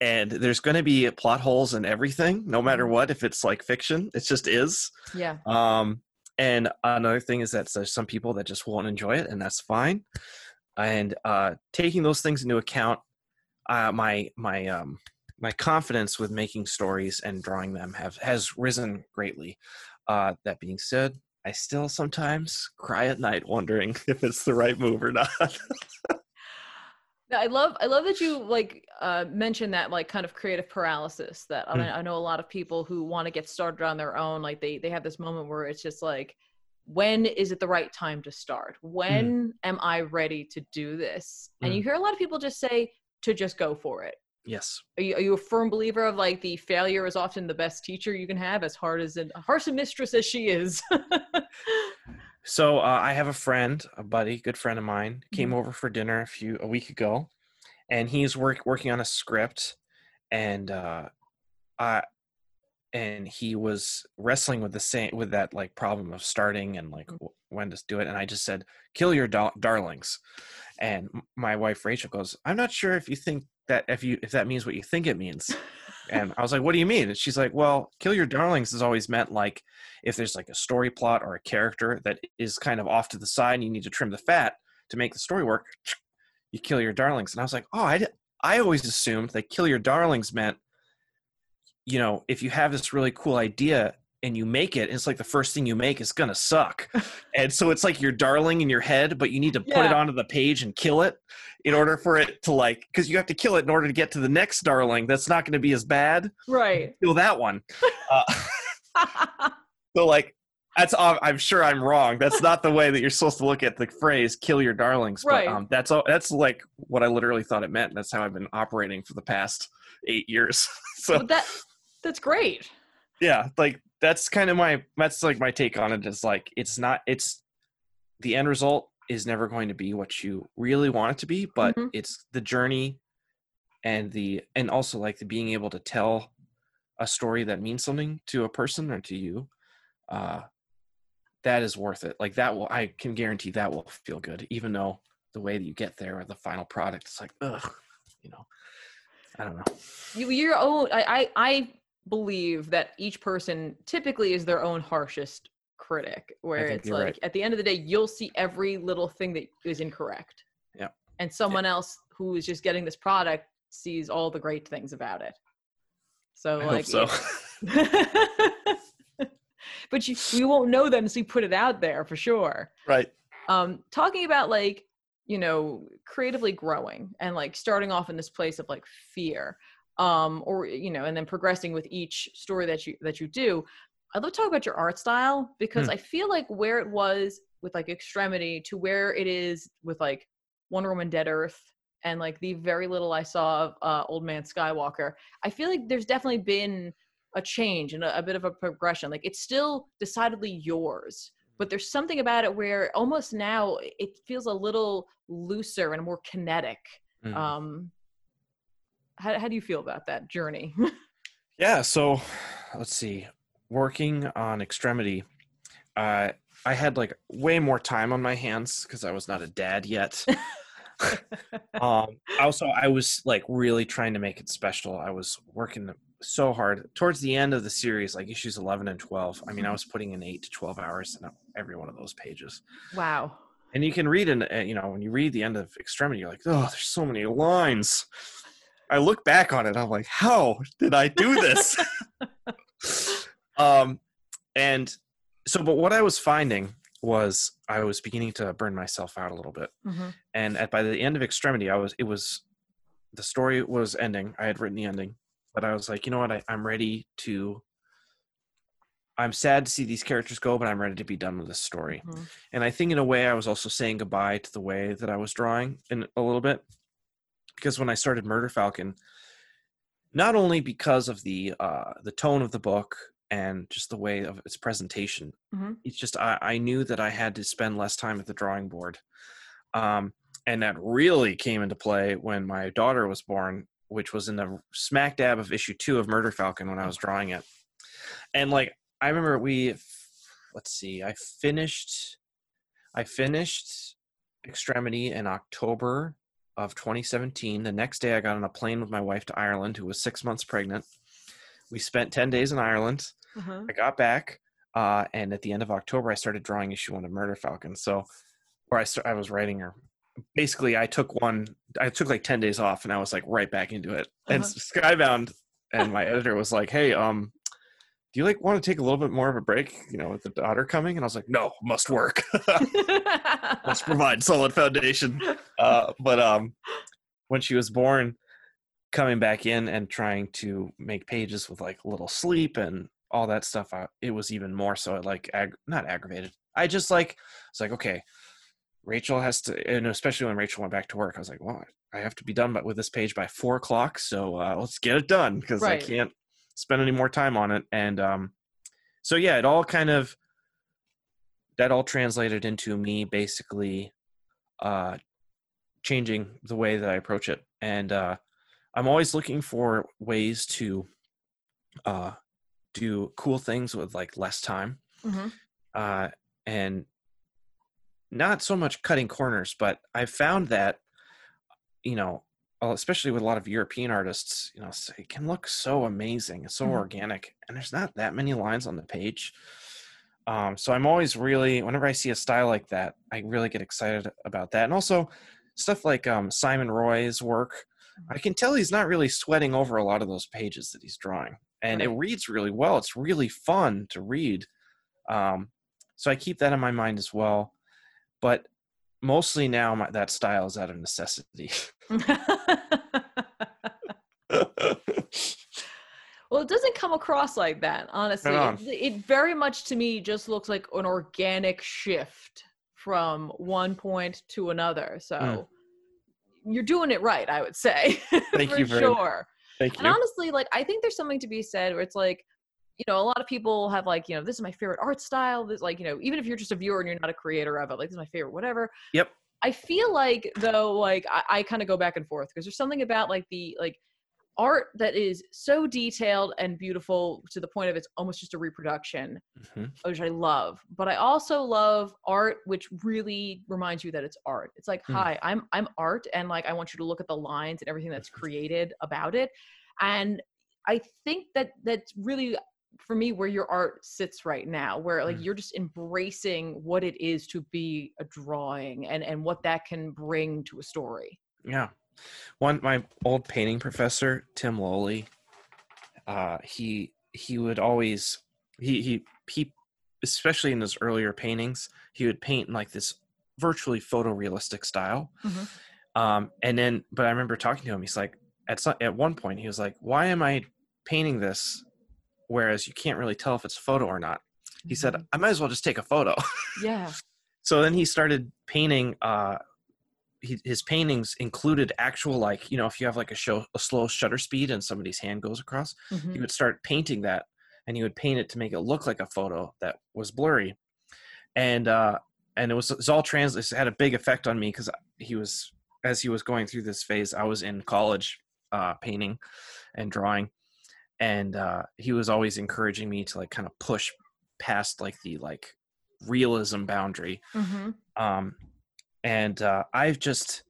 S3: and there's going to be plot holes in everything, no matter what. If it's like fiction, it just is.
S2: Yeah.
S3: Um, and another thing is that there's some people that just won't enjoy it, and that's fine. And uh, taking those things into account, uh, my my um, my confidence with making stories and drawing them have has risen greatly. Uh, that being said, I still sometimes cry at night wondering if it's the right move or not.
S2: I love I love that you like uh mentioned that like kind of creative paralysis that I,
S3: Mm.
S2: I know a lot of people who want to get started on their own like they they have this moment where it's just like when is it the right time to start? When am I ready to do this? And
S3: Mm.
S2: you hear a lot of people just say to just go for it.
S3: yes.
S2: Are you, are you a firm believer of like the failure is often the best teacher you can have as hard as an harsh a mistress as she is?
S3: So uh, I have a friend, a buddy, good friend of mine, came over for dinner a few a week ago, and he's work working on a script, and uh, I and he was wrestling with the same with that like problem of starting and like w- when to do it, and I just said, "Kill your dar- darlings," and m- my wife Rachel goes, "I'm not sure if you think that if you if that means what you think it means." And I was like, "What do you mean?" And she's like, "Well, kill your darlings has always meant like if there's like a story plot or a character that is kind of off to the side and you need to trim the fat to make the story work, you kill your darlings." And I was like, "Oh, I I always assumed that kill your darlings meant you know, if you have this really cool idea and you make it, it's like the first thing you make is gonna suck. and so it's like your darling in your head, but you need to put it onto the page and kill it in order for it to like because you have to kill it in order to get to the next darling that's not gonna be as bad.
S2: right.
S3: Kill that one. Uh, so like that's I'm sure I'm wrong. That's not the way that you're supposed to look at the phrase "kill your darlings."
S2: Right.
S3: But um, that's all. That's like what I literally thought it meant. and That's how I've been operating for the past eight years. so
S2: that that's great.
S3: yeah like that's kind of my that's like my take on it is like it's not it's the end result is never going to be what you really want it to be but
S2: Mhm.
S3: it's the journey and the and also like the being able to tell a story that means something to a person or to you uh that is worth it like that will i can guarantee that will feel good even though the way that you get there or the final product is like ugh you know i don't know
S2: you, your own I, I i believe that each person typically is their own harshest critic where it's like
S3: right.
S2: at the end of the day you'll see every little thing that is incorrect
S3: Yeah.
S2: and someone else who is just getting this product sees all the great things about it so
S3: I
S2: like
S3: so.
S2: but you we won't know them unless we put it out there for sure
S3: right.
S2: um talking about like you know creatively growing and like starting off in this place of like fear um or you know and then progressing with each story that you that you do i'd love to talk about your art style because
S3: Hmm.
S2: i feel like where it was with like extremity to where it is with like wonder woman dead earth and like the very little i saw of uh, old man skywalker i feel like there's definitely been a change and a, a bit of a progression like it's still decidedly yours but there's something about it where almost now it feels a little looser and more kinetic.
S3: Mm.
S2: Um, how, how do you feel about that journey?
S3: Yeah, so let's see. Working on Extremity, uh, I had like way more time on my hands because I was not a dad yet. um, also, I was like really trying to make it special. I was working so hard towards the end of the series, like issues 11 and 12. I mean, I was putting in eight to 12 hours in every one of those pages.
S2: wow.
S3: And you can read in, uh, you know, when you read the end of Extremity, you're like, oh, there's so many lines. I look back on it, I'm like, how did I do this? um, and so, but what I was finding was I was beginning to burn myself out a little bit.
S2: Mhm.
S3: And at by the end of Extremity, I was, it was, the story was ending. I had written the ending, but I was like, you know what? I, I'm ready to. I'm sad to see these characters go, but I'm ready to be done with this story.
S2: Mhm.
S3: And I think in a way I was also saying goodbye to the way that I was drawing in a little bit. Because when I started Murder Falcon, not only because of the uh the tone of the book and just the way of its presentation,
S2: Mhm.
S3: it's just I, I knew that I had to spend less time at the drawing board. Um and that really came into play when my daughter was born, which was in the smack dab of issue two of Murder Falcon when I was drawing it. And like I remember we let's see, I finished I finished Extremity in October of 2017. The next day I got on a plane with my wife to Ireland, who was six months pregnant. We spent 10 days in Ireland.
S2: Mhm.
S3: I got back, uh, and at the end of October, I started drawing issue one of Murder Falcon. So, where I st- I was writing her. Basically, I took one. I took like ten days off, and I was like right back into it. And
S2: Uh-huh.
S3: Skybound, and my editor was like, "Hey, um, do you like want to take a little bit more of a break? You know, with the daughter coming?" And I was like, "No, must work. must provide solid foundation." Uh, but um, when she was born, coming back in and trying to make pages with like little sleep and all that stuff uh, it was even more so like ag- not aggravated i just like it's like okay rachel has to and especially when rachel went back to work i was like well i have to be done by- with this page by four o'clock so uh, let's get it done because
S2: Right.
S3: i can't spend any more time on it. And um so yeah it all kind of that all translated into me basically uh changing the way that i approach it. And uh i'm always looking for ways to uh do cool things with like less time.
S2: Mhm.
S3: uh and not so much cutting corners but i've found that you know well, especially with a lot of european artists you know it can look so amazing so
S2: Mhm.
S3: organic and there's not that many lines on the page um so i'm always really whenever i see a style like that i really get excited about that and also stuff like um simon roy's work i can tell he's not really sweating over a lot of those pages that he's drawing and it reads really well it's really fun to read um, so I keep that in my mind as well. But mostly now, my, that style is out of necessity.
S2: well, it doesn't come across like that, honestly.
S3: on.
S2: It, it very much to me just looks like an organic shift from one point to another. So hmm. you're doing it right, I would say.
S3: Thank
S2: for
S3: you very-
S2: sure.
S3: Thank
S2: And
S3: you.
S2: honestly, like I think there's something to be said where it's like, you know, a lot of people have like, you know, this is my favorite art style. This like, you know, even if you're just a viewer and you're not a creator of it, like this is my favorite, whatever.
S3: Yep.
S2: I feel like though, like I, I kind of go back and forth because there's something about like the like art that is so detailed and beautiful to the point of it's almost just a reproduction,
S3: Mhm.
S2: which I love. But I also love art which really reminds you that it's art. It's like,
S3: Mm.
S2: hi, I'm I'm art, and like I want you to look at the lines and everything that's created about it. And I think that that's really for me where your art sits right now where like
S3: Mm.
S2: you're just embracing what it is to be a drawing and and what that can bring to a story
S3: Yeah. One my old painting professor, Tim Lowley, uh he he would always he he he especially in his earlier paintings, he would paint in like this virtually photorealistic style.
S2: Mhm.
S3: Um and then but I remember talking to him, he's like at some, at one point he was like, "Why am I painting this whereas you can't really tell if it's a photo or not?" He said,
S2: Mhm.
S3: "I might as well just take a photo."
S2: yeah
S3: so then he started painting uh he, his paintings included actual like you know if you have like a show a slow shutter speed and somebody's hand goes across
S2: Mhm.
S3: he would start painting that and he would paint it to make it look like a photo that was blurry and uh and it was it's all trans it had a big effect on me because he was as he was going through this phase i was in college uh painting and drawing and uh he was always encouraging me to like kind of push past like the like realism boundary
S2: Mhm.
S3: um and uh i've just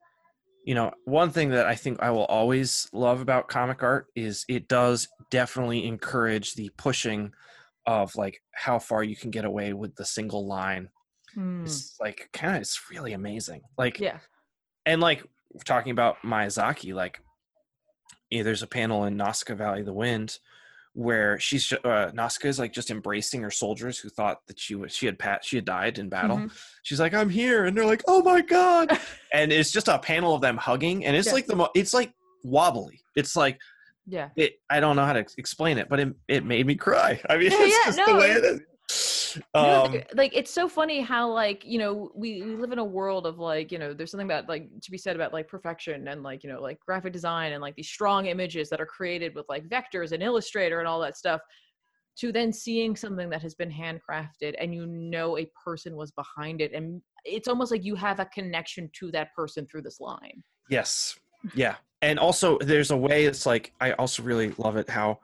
S3: you know one thing that i think i will always love about comic art is it does definitely encourage the pushing of like how far you can get away with the single line
S2: Mm.
S3: it's like kind of it's really amazing like
S2: yeah
S3: and like talking about miyazaki like yeah, there's a panel in Nausicaa Valley of the Wind where she's uh, Nausicaa is like just embracing her soldiers who thought that she was she had pat she had died in battle.
S2: Mhm.
S3: She's like, "I'm here," and they're like, "Oh my god!" and it's just a panel of them hugging, and it's
S2: Yeah.
S3: like the mo- it's like wobbly. It's like
S2: yeah
S3: it. I don't know how to explain it, but it it made me cry. I mean,
S2: Yeah,
S3: it's
S2: yeah,
S3: just
S2: no,
S3: the way
S2: it's-
S3: is.
S2: No,
S3: Um,
S2: like- like it's so funny how like you know we, we live in a world of like you know there's something about like to be said about like perfection and like you know like graphic design and like these strong images that are created with like vectors and illustrator and all that stuff to then seeing something that has been handcrafted and you know a person was behind it and it's almost like you have a connection to that person through this line
S3: Yes. Yeah. And also there's a way it's like I also really love it how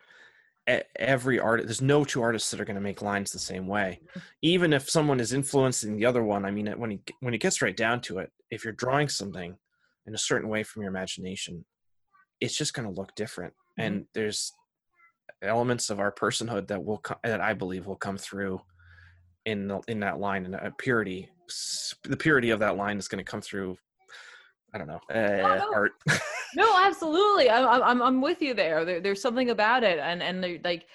S3: every artist there's no two artists that are going to make lines the same way. Even if someone is influencing the other one, I mean when it when it gets right down to it, if you're drawing something in a certain way from your imagination, it's just going to look different. And there's elements of our personhood that will co- that I believe will come through in the, in that line and a purity the purity of that line is going to come through I don't know uh,
S2: no.
S3: art
S2: no absolutely I'm, I'm i'm with you there. there there's something about it and and like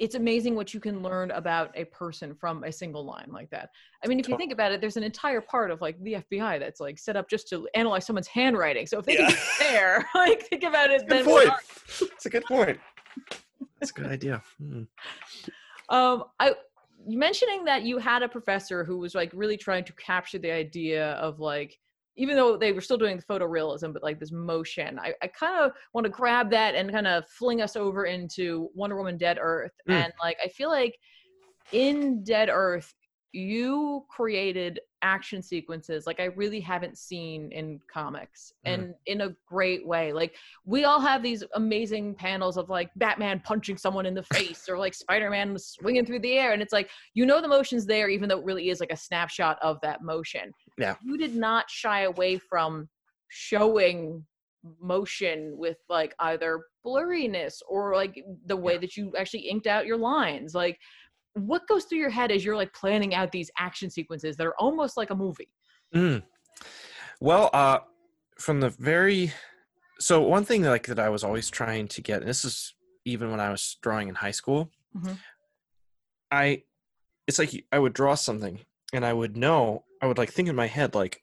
S2: it's amazing what you can learn about a person from a single line like that i mean if you think about it there's an entire part of like the fbi that's like set up just to analyze someone's handwriting so if they can
S3: Yeah.
S2: get there like think about it
S3: good
S2: then
S3: point it's a good point that's a good idea Hmm.
S2: um i you mentioning that you had a professor who was like really trying to capture the idea of like even though they were still doing the photorealism but like this motion i, I kind of want to grab that and kind of fling us over into wonder woman dead earth
S3: Mm.
S2: and like i feel like in dead earth you created action sequences like i really haven't seen in comics
S3: Mm.
S2: and in a great way like we all have these amazing panels of like batman punching someone in the face or like spider-man swinging through the air and it's like you know the motion's there even though it really is like a snapshot of that motion
S3: Yeah.
S2: you did not shy away from showing motion with like either blurriness or like the way
S3: Yeah.
S2: that you actually inked out your lines like what goes through your head as you're like planning out these action sequences that are almost like a movie
S3: Mm. Well, uh, from the very so one thing like that I was always trying to get, and this is even when I was drawing in high school,
S2: Mhm.
S3: I it's like I would draw something and I would know I would like think in my head like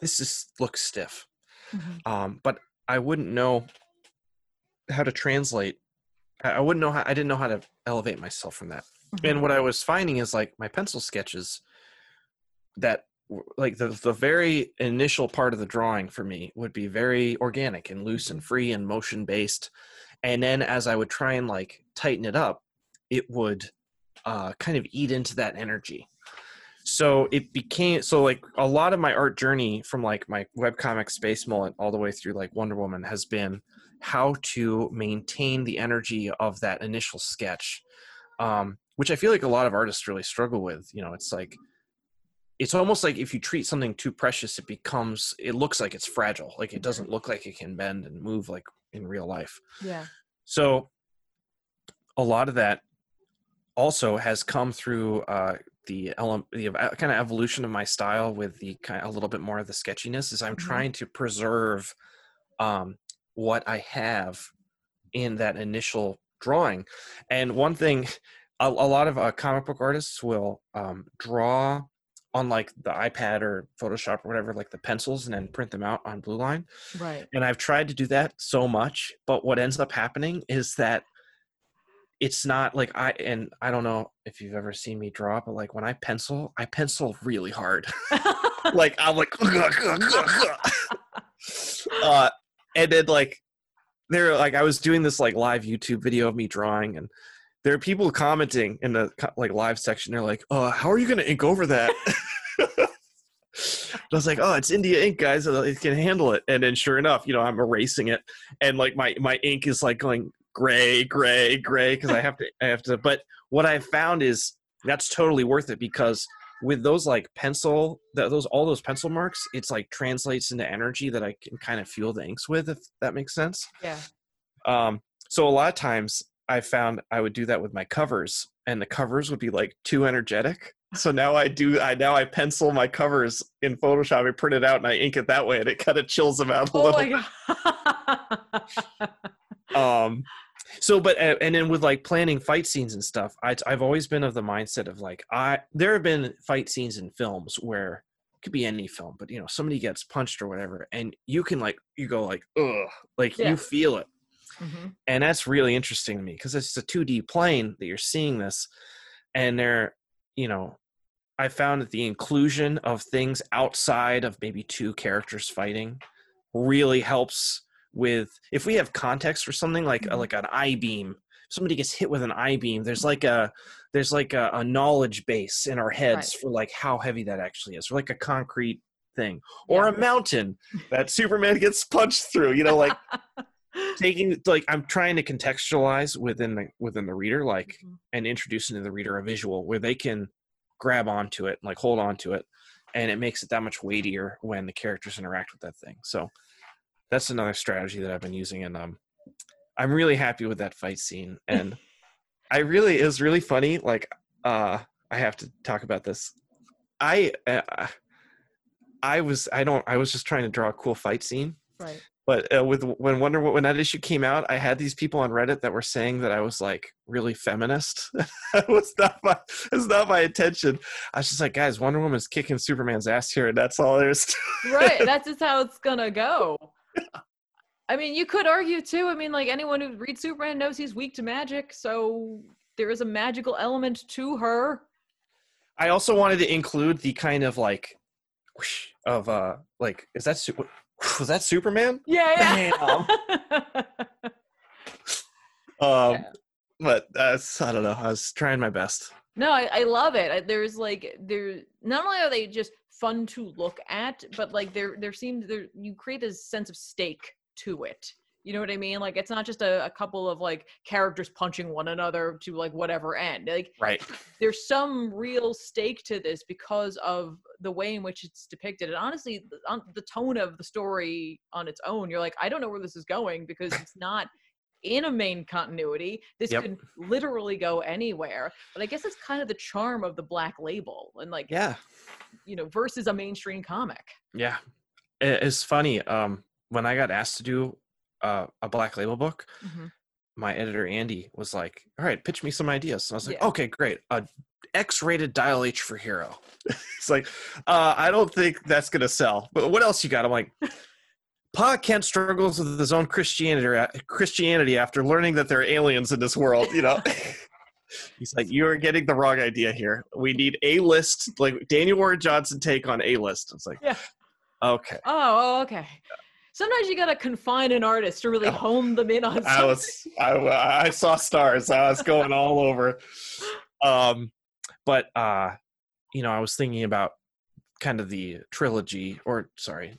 S3: this just looks stiff, um, but I wouldn't know how to translate. I I wouldn't know how I didn't know how to elevate myself from that. and what i was finding is like my pencil sketches that like the the very initial part of the drawing for me would be very organic and loose and free and motion based and then as i would try and like tighten it up it would uh kind of eat into that energy so it became so like a lot of my art journey from like my webcomic space mullet all the way through like wonder woman has been how to maintain the energy of that initial sketch um, which I feel like a lot of artists really struggle with. You know, it's like it's almost like if you treat something too precious, it becomes it looks like it's fragile. Like it doesn't look like it can bend and move like in real life.
S2: yeah
S3: So a lot of that also has come through uh, the element, the kind of evolution of my style with the kind of a little bit more of the sketchiness. Is I'm
S2: Mhm.
S3: trying to preserve um, what I have in that initial drawing. And one thing, a, a lot of uh, comic book artists will um, draw on like the iPad or Photoshop or whatever, like the pencils, and then print them out on blue line.
S2: Right.
S3: And I've tried to do that so much, but what ends up happening is that it's not like I and I don't know if you've ever seen me draw, but like when I pencil, I pencil really hard. like I'm like uh and then like there like I was doing this like live YouTube video of me drawing and there are people commenting in the like live section they're like uh how are you gonna ink over that I was like, "Oh, it's India ink, guys. It can handle it." And then, sure enough, you know, I'm erasing it, and like my my ink is like going gray, gray, gray because I have to, I have to. But what I found is that's totally worth it because with those like pencil, th- those all those pencil marks, it's like translates into energy that I can kind of fuel the inks with, if that makes sense.
S2: yeah.
S3: Um, so a lot of times I found I would do that with my covers, and the covers would be like too energetic. So now I do. I now I pencil my covers in Photoshop. I print it out and I ink it that way, and it kind of chills them out a
S2: Oh
S3: little.
S2: my god.
S3: um so but uh, and then with like planning fight scenes and stuff I, i've always been of the mindset of like i there have been fight scenes in films where it could be any film but you know somebody gets punched or whatever and you can like you go like ugh like
S2: Yeah.
S3: you feel it
S2: Mhm.
S3: and that's really interesting to me because it's a 2d plane that you're seeing this and they're you know i found that the inclusion of things outside of maybe two characters fighting really helps with if we have context for something like
S2: Mhm.
S3: like an i beam somebody gets hit with an i beam there's like a there's like a, a knowledge base in our heads for like how heavy that actually is or like a concrete thing or
S2: Yeah.
S3: a mountain that superman gets punched through you know like taking like i'm trying to contextualize within the within the reader like
S2: Mhm.
S3: and introduce into the reader a visual where they can grab onto it like hold on to it and it makes it that much weightier when the characters interact with that thing so that's another strategy that i've been using and um i'm really happy with that fight scene and i really it was really funny like uh i have to talk about this i uh, i was i don't i was just trying to draw a cool fight scene
S2: right.
S3: but uh, with when Wonder when that issue came out, I had these people on Reddit that were saying that I was like really feminist. it was not my it's not my intention. I was just like, guys, Wonder Woman's kicking Superman's ass here, and that's all there is. to
S2: right that's just how it's gonna go i mean you could argue too i mean like anyone who reads superman knows he's weak to magic so there is a magical element to her
S3: I also wanted to include the kind of like whoosh of uh like is that Su- was that Superman?
S2: yeah yeah
S3: Um,
S2: Yeah.
S3: but that's I don't know. I was trying my best.
S2: No I, I love it. I, there's like there not only are they just fun to look at but like there there seems there you create this sense of stake to it. You know what i mean? Like it's not just a, a couple of like characters punching one another to like whatever end. Like
S3: Right.
S2: there's some real stake to this because of the way in which it's depicted. And honestly on the tone of the story on its own you're like i don't know where this is going because it's not in a main continuity this
S3: Yep.
S2: could literally go anywhere but i guess it's kind of the charm of the black label and like
S3: Yeah.
S2: you know versus a mainstream comic
S3: Yeah, it's funny. Um, when I got asked to do uh, a Black Label book, my editor Andy was like, "All right, pitch me some ideas." And I was like,
S2: Yeah.
S3: "Okay, great. A X-rated Dial H for Hero." it's like, uh, "I don't think that's gonna sell." But what else you got? I'm like. Pa Kent struggles with his own Christianity Christianity after learning that there are aliens in this world, you know. He's like, You are getting the wrong idea here. We need A list, like Daniel Warren Johnson take on A list. It's like,
S2: Yeah.
S3: Okay.
S2: oh, oh okay sometimes you gotta confine an artist to really
S3: Oh.
S2: hone them in on something.
S3: I was I, I saw stars. I was going all over. Um, but uh, you know, I was thinking about kind of the trilogy, or sorry,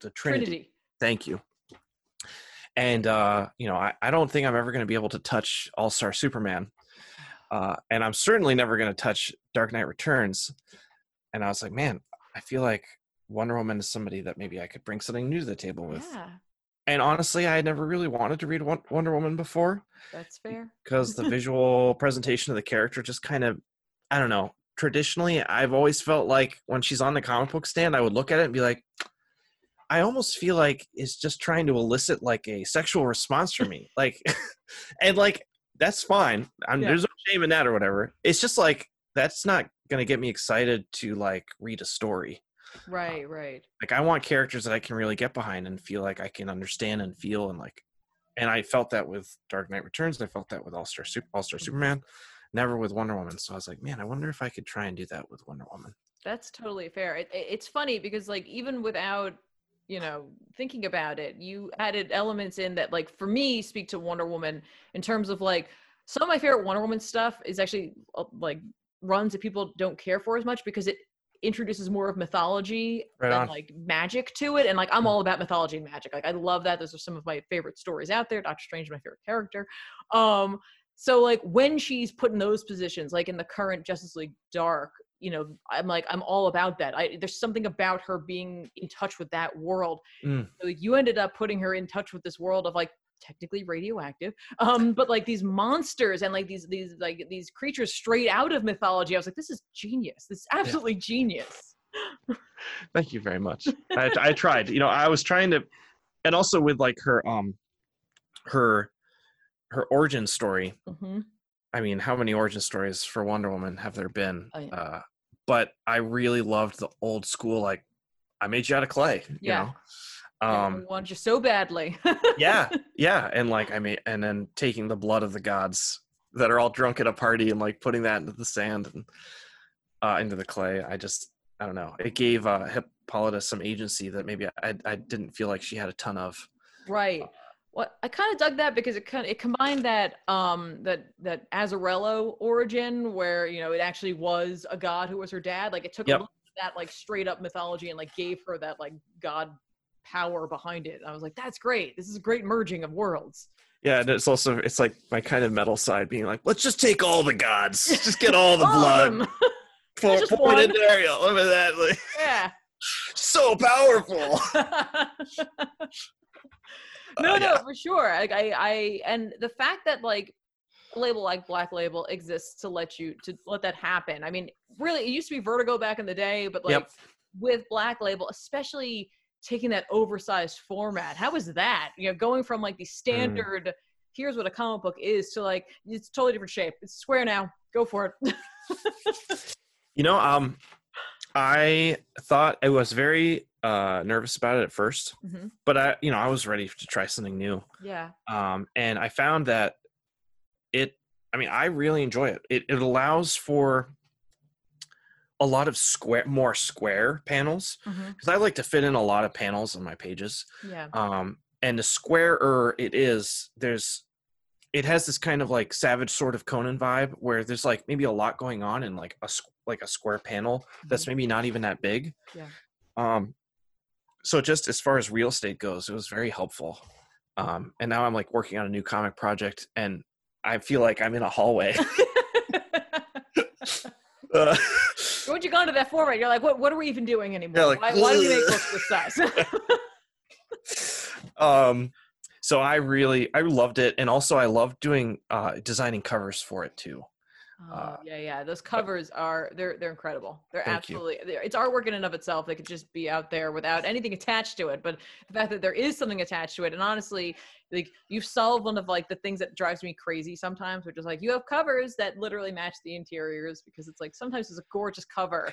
S3: the Trinity.
S2: Trinity.
S3: Thank you. And uh, you know, I, I don't think I'm ever going to be able to touch All Star Superman, uh, and I'm certainly never going to touch Dark Knight Returns. And I was like, man, I feel like Wonder Woman is somebody that maybe I could bring something new to the table with.
S2: Yeah.
S3: and honestly, I had never really wanted to read Wonder Woman before
S2: That's fair.
S3: because the visual presentation of the character just kind of, I don't know. Traditionally, I've always felt like when she's on the comic book stand, I would look at it and be like, I almost feel like it's just trying to elicit like a sexual response from me. Like, and like, that's fine. I'm,
S2: Yeah.
S3: There's no shame in that or whatever. It's just like, that's not going to get me excited to like read a story.
S2: Right, right.
S3: Like, I want characters that I can really get behind and feel like I can understand and feel and like, and I felt that with Dark Knight Returns. I felt that with All Star Super, All Star mm-hmm. Superman, never with Wonder Woman. So I was like, man, I wonder if I could try and do that with Wonder Woman.
S2: That's totally fair. It- it's funny because like even without you know thinking about it, you added elements in that like for me speak to Wonder Woman in terms of like some of my favorite Wonder Woman stuff is actually uh, like runs that people don't care for as much because it introduces more of mythology
S3: Right
S2: and like magic to it and like i'm
S3: Mm.
S2: all about mythology and magic like i love that those are some of my favorite stories out there doctor strange my favorite character um so like when she's put in those positions like in the current justice league dark you know i'm like i'm all about that i there's something about her being in touch with that world
S3: Mm.
S2: so you ended up putting her in touch with this world of like technically radioactive um but like these monsters and like these these like these creatures straight out of mythology i was like this is genius this is absolutely genius
S3: Thank you very much. I, I tried. You know, I was trying to, and also with like her, um, her, her origin story.
S2: hmm
S3: I mean, how many origin stories for Wonder Woman have there been?
S2: Oh, yeah.
S3: uh, but I really loved the old school, like I made you out of clay. You
S2: Yeah.
S3: know? Um,
S2: want you so badly
S3: yeah, yeah, and like I mean, and then taking the blood of the gods that are all drunk at a party and like putting that into the sand and uh, into the clay. I just, I don't know. It gave uh, Hippolyta some agency that maybe I, I didn't feel like she had a ton of.
S2: right what i kind of dug that because it kind of it combined that um that that azzarello origin where you know it actually was a god who was her dad like it took
S3: Yep.
S2: a little bit that like straight up mythology and like gave her that like god power behind it. I was like that's great. This is a great merging of worlds.
S3: Yeah, and it's also it's like my kind of metal side being like, let's just take all the gods, just get all the blood, pour,
S2: just
S3: pour it in there. Look at that, like,
S2: yeah.
S3: so powerful.
S2: No
S3: Uh,
S2: no
S3: yeah.
S2: for sure like i i and the fact that like a label like black label exists to let you to let that happen i mean really it used to be vertigo back in the day but like
S3: Yep.
S2: with black label especially taking that oversized format how is that you know going from like the
S3: Mm.
S2: standard here's what a comic book is to like it's totally different shape it's square now go for it
S3: You know, um, I thought I was very uh nervous about it at first,
S2: Mhm.
S3: but I, you know, I was ready to try something new.
S2: yeah
S3: Um, and I found that it. I mean, I really enjoy it. It it allows for a lot of square, more square panels because I like to fit in a lot of panels on my pages.
S2: yeah
S3: um and the squarer it is there's it has this kind of like savage sort of conan vibe where there's like maybe a lot going on in like a like a square panel that's maybe not even that big
S2: Yeah.
S3: um so just as far as real estate goes it was very helpful um and now i'm like working on a new comic project and i feel like i'm in a hallway uh,
S2: Once you go into that format, you're like, what, what are we even doing anymore?
S3: Yeah, like,
S2: why, why do we make books this size?
S3: um so i really i loved it and also i loved doing uh designing covers for it too
S2: Oh,
S3: Uh,
S2: yeah, yeah. Those covers are they're they're incredible. They're absolutely they're, it's artwork in and of itself. They could just be out there without anything attached to it. But the fact that there is something attached to it, and honestly, like you've solved one of like the things that drives me crazy sometimes, which is like you have covers that literally match the interiors because it's like sometimes it's a gorgeous cover.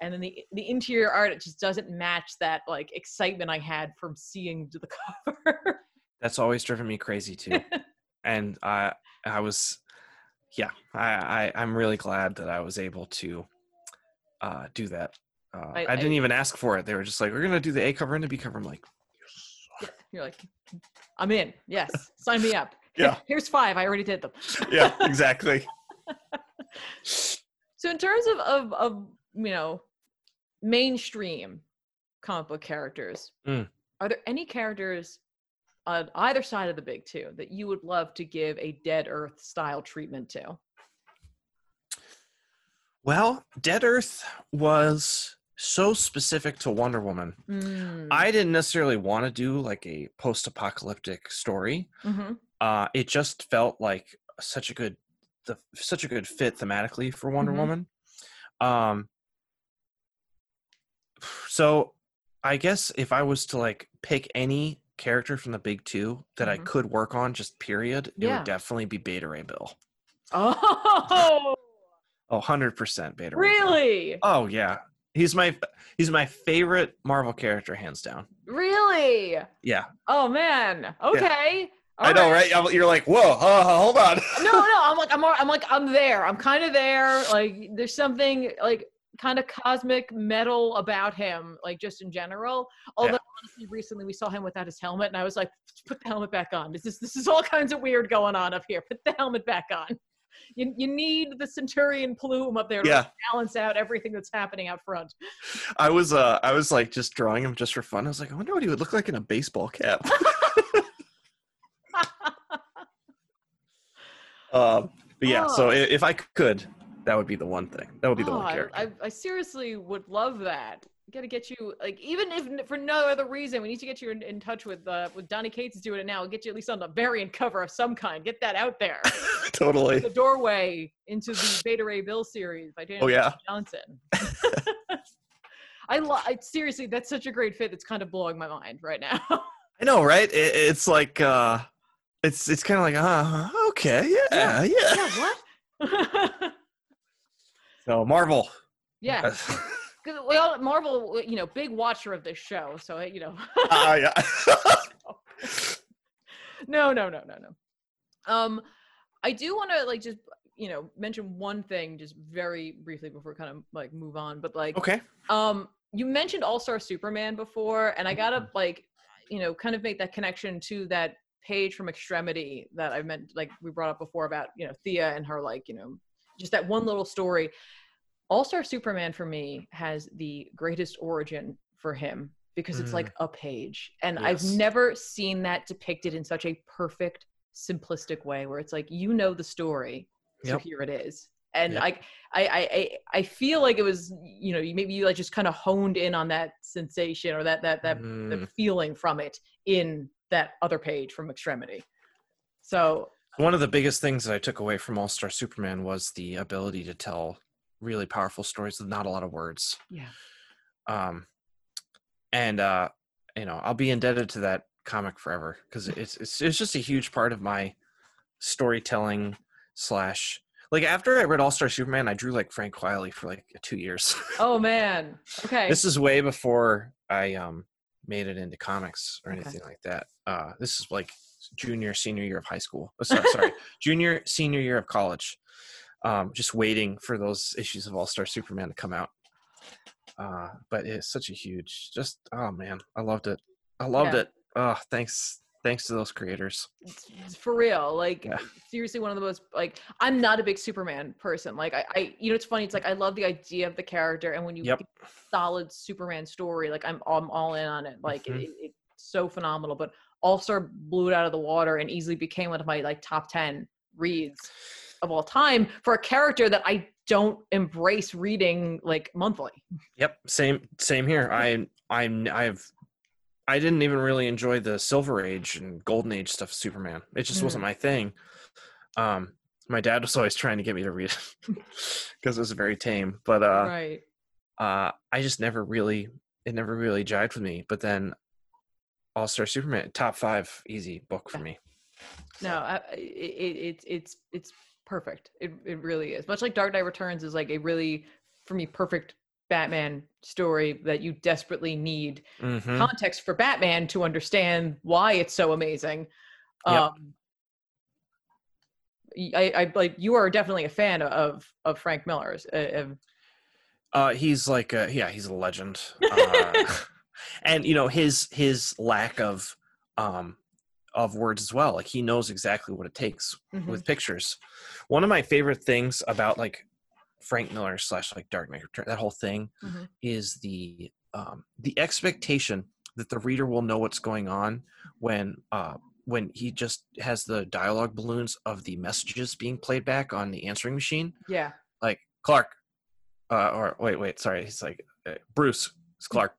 S2: And then the the interior art it just doesn't match that like excitement I had from seeing the cover.
S3: that's always driven me crazy too and i i was yeah I, I i'm really glad that i was able to uh do that uh,
S2: I-
S3: I, didn't
S2: I-
S3: even ask for it they were just like we're gonna do the a cover and the b cover i'm like
S2: You're like, I'm in. Yes, sign me up.
S3: Yeah.
S2: Here's five. I already did them.
S3: yeah exactly
S2: So in terms of of, of you know mainstream comic book characters,
S3: Mm.
S2: are there any characters on either side of the big two that you would love to give a Dead Earth style treatment to?
S3: well dead earth was so specific to Wonder Woman.
S2: Mm.
S3: I didn't necessarily want to do like a post-apocalyptic story.
S2: Mhm.
S3: Uh, it just felt like such a good, the such a good fit thematically for Wonder
S2: Mhm.
S3: Woman. Um, so I guess if I was to like pick any character from the big two that I
S2: Mhm.
S3: could work on, just period, it
S2: Yeah.
S3: would definitely be Beta Ray Bill.
S2: Oh,
S3: Oh, 100% Beta Ray Bill.
S2: really?
S3: Oh yeah. He's my he's my favorite Marvel character hands down.
S2: Really?
S3: Yeah.
S2: Oh man. Okay.
S3: I know, right? I'm- You're like, "Whoa, uh, hold on."
S2: no, no. I'm like, I'm, I'm like, I'm there. I'm kind of there. Like, there's something like kind of cosmic metal about him, like just in general. Although honestly, recently we saw him without his helmet, and I was like, put the helmet back on. This is this is all kinds of weird going on up here. Put the helmet back on. You, you need the Centurion plume up there to
S3: Yeah.
S2: balance out everything that's happening out front.
S3: I was uh I was like just drawing him just for fun. I was like, I wonder what he would look like in a baseball cap. um but yeah, so
S2: Oh.
S3: i- if I could, that would be the one thing. That would be the
S2: Oh,
S3: one
S2: I,
S3: character.
S2: I, I seriously would love that. Got to get you like even if for no other reason, we need to get you in, in touch with uh, with Donny Cates is doing it now. Get you at least on the variant cover of some kind. Get that out there.
S3: totally.
S2: the doorway into the Beta Ray Bill series by Daniel
S3: Oh, yeah.
S2: Johnson. I, lo- I seriously, that's such a great fit. That's kind of blowing my mind right now.
S3: I know, right? It, it's like uh it's it's kind of like, uh, okay, yeah, yeah.
S2: yeah, what?
S3: So Marvel.
S2: yeah, because we all Marvel, you know, big watcher of this show, so you know.
S3: Ah, yeah.
S2: no, no, no, no, no. Um, I do want to like just you know mention one thing just very briefly before we kind of like move on, but like
S3: okay.
S2: um, you mentioned All Star Superman before, and I
S3: Mm-hmm.
S2: gotta like you know kind of make that connection to that page from Extremity that I meant like we brought up before about you know Thea and her like you know just that one little story. All Star Superman for me has the greatest origin for him because it's
S3: Mm.
S2: like a page, and I've never seen that depicted in such a perfect, simplistic way where it's like you know the story, so
S3: Yep.
S2: here it is. And
S3: Yep.
S2: I, I, I, I, feel like it was, you know, maybe you like just kind of honed in on that sensation or that that that
S3: Mm.
S2: the feeling from it in that other page from Extremity. So
S3: One of the biggest things that I took away from All Star Superman was the ability to tell really powerful stories with not a lot of words.
S2: yeah,
S3: Um, and uh, you know, I'll be indebted to that comic forever because it's it's it's just a huge part of my storytelling slash. Like after I read All Star Superman, I drew like Frank Quitely for like two years.
S2: oh man, okay,
S3: this is way before I um made it into comics or
S2: Okay.
S3: anything like that. Uh, this is like junior senior year of high school. Oh, sorry, sorry, junior senior year of college. Um, just waiting for those issues of All Star Superman to come out. Uh, but it's such a huge, just oh man, I loved it. I loved
S2: Yeah.
S3: it. Oh, thanks, thanks to those creators.
S2: it's, for real. Like
S3: Yeah.
S2: seriously, one of the most like I'm not a big Superman person. Like I, I, you know, it's funny. It's like I love the idea of the character, and when you
S3: Yep.
S2: get a solid Superman story, like I'm, I'm all in on it. Like
S3: Mhm.
S2: it, it's so phenomenal. But All Star blew it out of the water and easily became one of my like top ten reads of all time for a character that I don't embrace reading like monthly.
S3: Yep, same same here. I I'm I've I didn't even really enjoy the Silver Age and Golden Age stuff of Superman. It just wasn't my thing. Um my dad was always trying to get me to read it because it was very tame, but uh
S2: right.
S3: uh I just never really it never really jived with me. But then All Star Superman top 5 easy book for me.
S2: No, I, I- it, it, it's it's it's perfect. It it really is. Much like Dark Knight Returns is like a really for me perfect Batman story that you desperately need
S3: Mhm.
S2: context for Batman to understand why it's so amazing.
S3: Yep.
S2: Um, I, I like you are definitely a fan of of Frank Miller's. Uh,
S3: Uh, he's like, a, yeah, he's a legend. Uh, and you know his his lack of um of words as well. Like he knows exactly what it takes
S2: mhm.
S3: with pictures. One of my favorite things about like Frank Miller slash like Dark Knight that whole thing
S2: Mhm.
S3: is the um the expectation that the reader will know what's going on when uh when he just has the dialogue balloons of the messages being played back on the answering machine
S2: yeah.
S3: like Clark, uh, or wait, wait, sorry. He's like, uh, Bruce, it's Clark.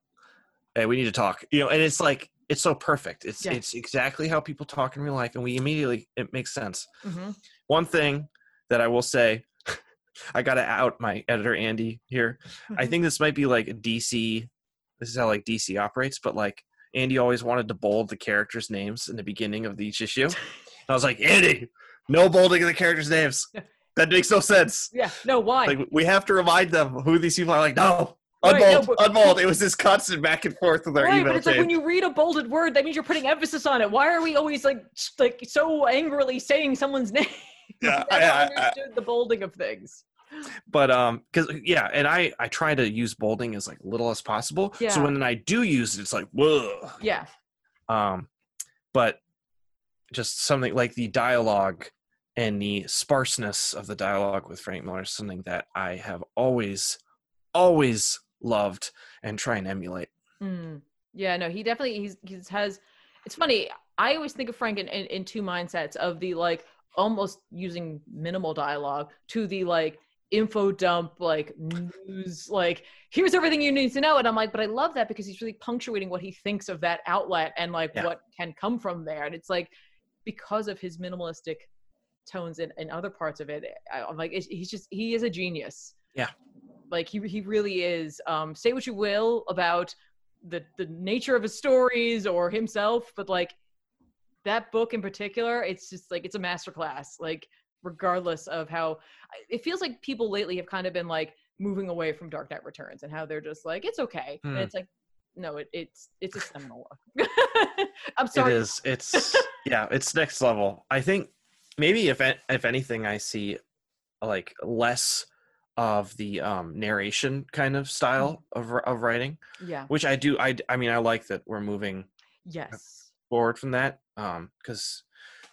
S3: Hey, we need to talk. You know, and it's like it's so perfect. It's it's exactly how people talk in real life, and we immediately it makes sense.
S2: Mhm.
S3: One thing that I will say, I got to out my editor Andy here. I
S2: Mm-hmm.
S3: think this might be like a DC. This is how like DC operates, but like Andy always wanted to bold the characters' names in the beginning of each issue. And I was like, Andy, no bolding of the characters' names. That makes no sense.
S2: Yeah. No. Why?
S3: Like we have to remind them who these people are. Like, no,
S2: Right,
S3: unbold,
S2: no, but-
S3: unbold. It was this constant back and forth with our
S2: right,
S3: email
S2: but it's like when you read a bolded word, that means you're putting emphasis on it. Why are we always like like so angrily saying someone's name?
S3: Yeah,
S2: I
S3: I-
S2: never
S3: I- I-
S2: understood the bolding of things.
S3: but um because yeah and i i try to use bolding as like little as possible
S2: Yeah.
S3: so when i do use it it's like whoa
S2: Yeah.
S3: um but just something like the dialogue and the sparseness of the dialogue with frank miller is something that i have always always loved and try and emulate
S2: Mm. Yeah, no, he definitely he's he's has. It's funny. I always think of Frank in, in, in two mindsets of the like almost using minimal dialogue to the like info dump like news like here's everything you need to know and i'm like but i love that because he's really punctuating what he thinks of that outlet and like
S3: Yeah.
S2: what can come from there and it's like because of his minimalistic tones in, in other parts of it I, i'm like he's just he is a genius
S3: Yeah.
S2: Like he, he really is um say what you will about the the nature of his stories or himself but like that book in particular it's just like it's a masterclass like regardless of how it feels like people lately have kind of been like moving away from dark knight returns and how they're just like it's okay and
S3: Hmm.
S2: it's like no it, it's it's a seminal work i'm sorry
S3: It is. It's yeah. It's next level. I think maybe if if anything, I see like less of the um, narration kind of style of of writing,
S2: yeah
S3: which I do. I, I mean, I like that we're moving
S2: yes
S3: forward from that. Um, because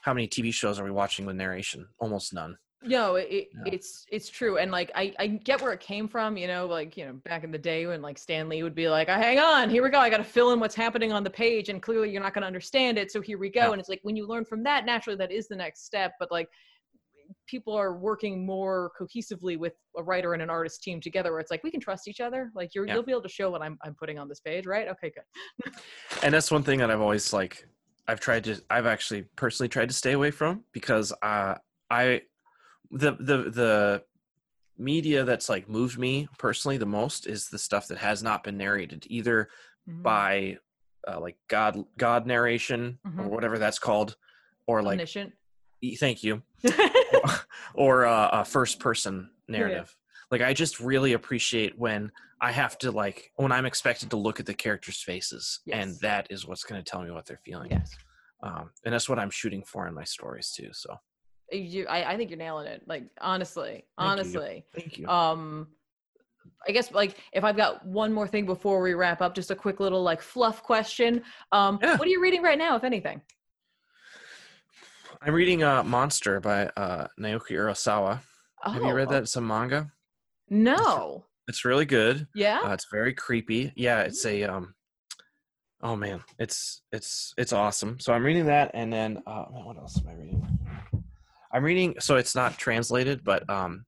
S3: how many TV shows are we watching with narration? Almost none.
S2: no it,
S3: Yeah.
S2: it's it's true and like I, I get where it came from you know like you know back in the day when like stan lee would be like oh, hang on here we go i gotta fill in what's happening on the page and clearly you're not gonna understand it so here we go
S3: Yeah.
S2: and it's like when you learn from that naturally that is the next step but like people are working more cohesively with a writer and an artist team together where it's like we can trust each other like you're,
S3: Yeah.
S2: you'll be able to show what I'm, I'm putting on this page right okay good
S3: and that's one thing that I've always like I've tried to I've actually personally tried to stay away from because uh I the the the media that's like moved me personally the most is the stuff that has not been narrated either
S2: Mhm.
S3: by uh, like god god narration or
S2: Mhm.
S3: whatever that's called or like
S2: omniscient
S3: thank you or uh, a first person narrative. Like I just really appreciate when I have to like when I'm expected to look at the characters' faces, and that is what's going to tell me what they're feeling.
S2: yes
S3: Um, and that's what I'm shooting for in my stories too. So
S2: you, I, I think you're nailing it like honestly
S3: Thank you.
S2: honestly
S3: thank you.
S2: um i guess like if i've got one more thing before we wrap up just a quick little like fluff question um
S3: Yeah.
S2: what are you reading right now if anything
S3: I'm reading uh, Monster by uh, Naoki Urasawa. Have you read
S2: Oh,
S3: that? It's a manga.
S2: no
S3: It's really good.
S2: yeah
S3: Uh, it's very creepy. Yeah, it's a um. Oh man, it's it's it's awesome. So I'm reading that, and then uh, man, what else am I reading? I'm reading. So it's not translated, but um,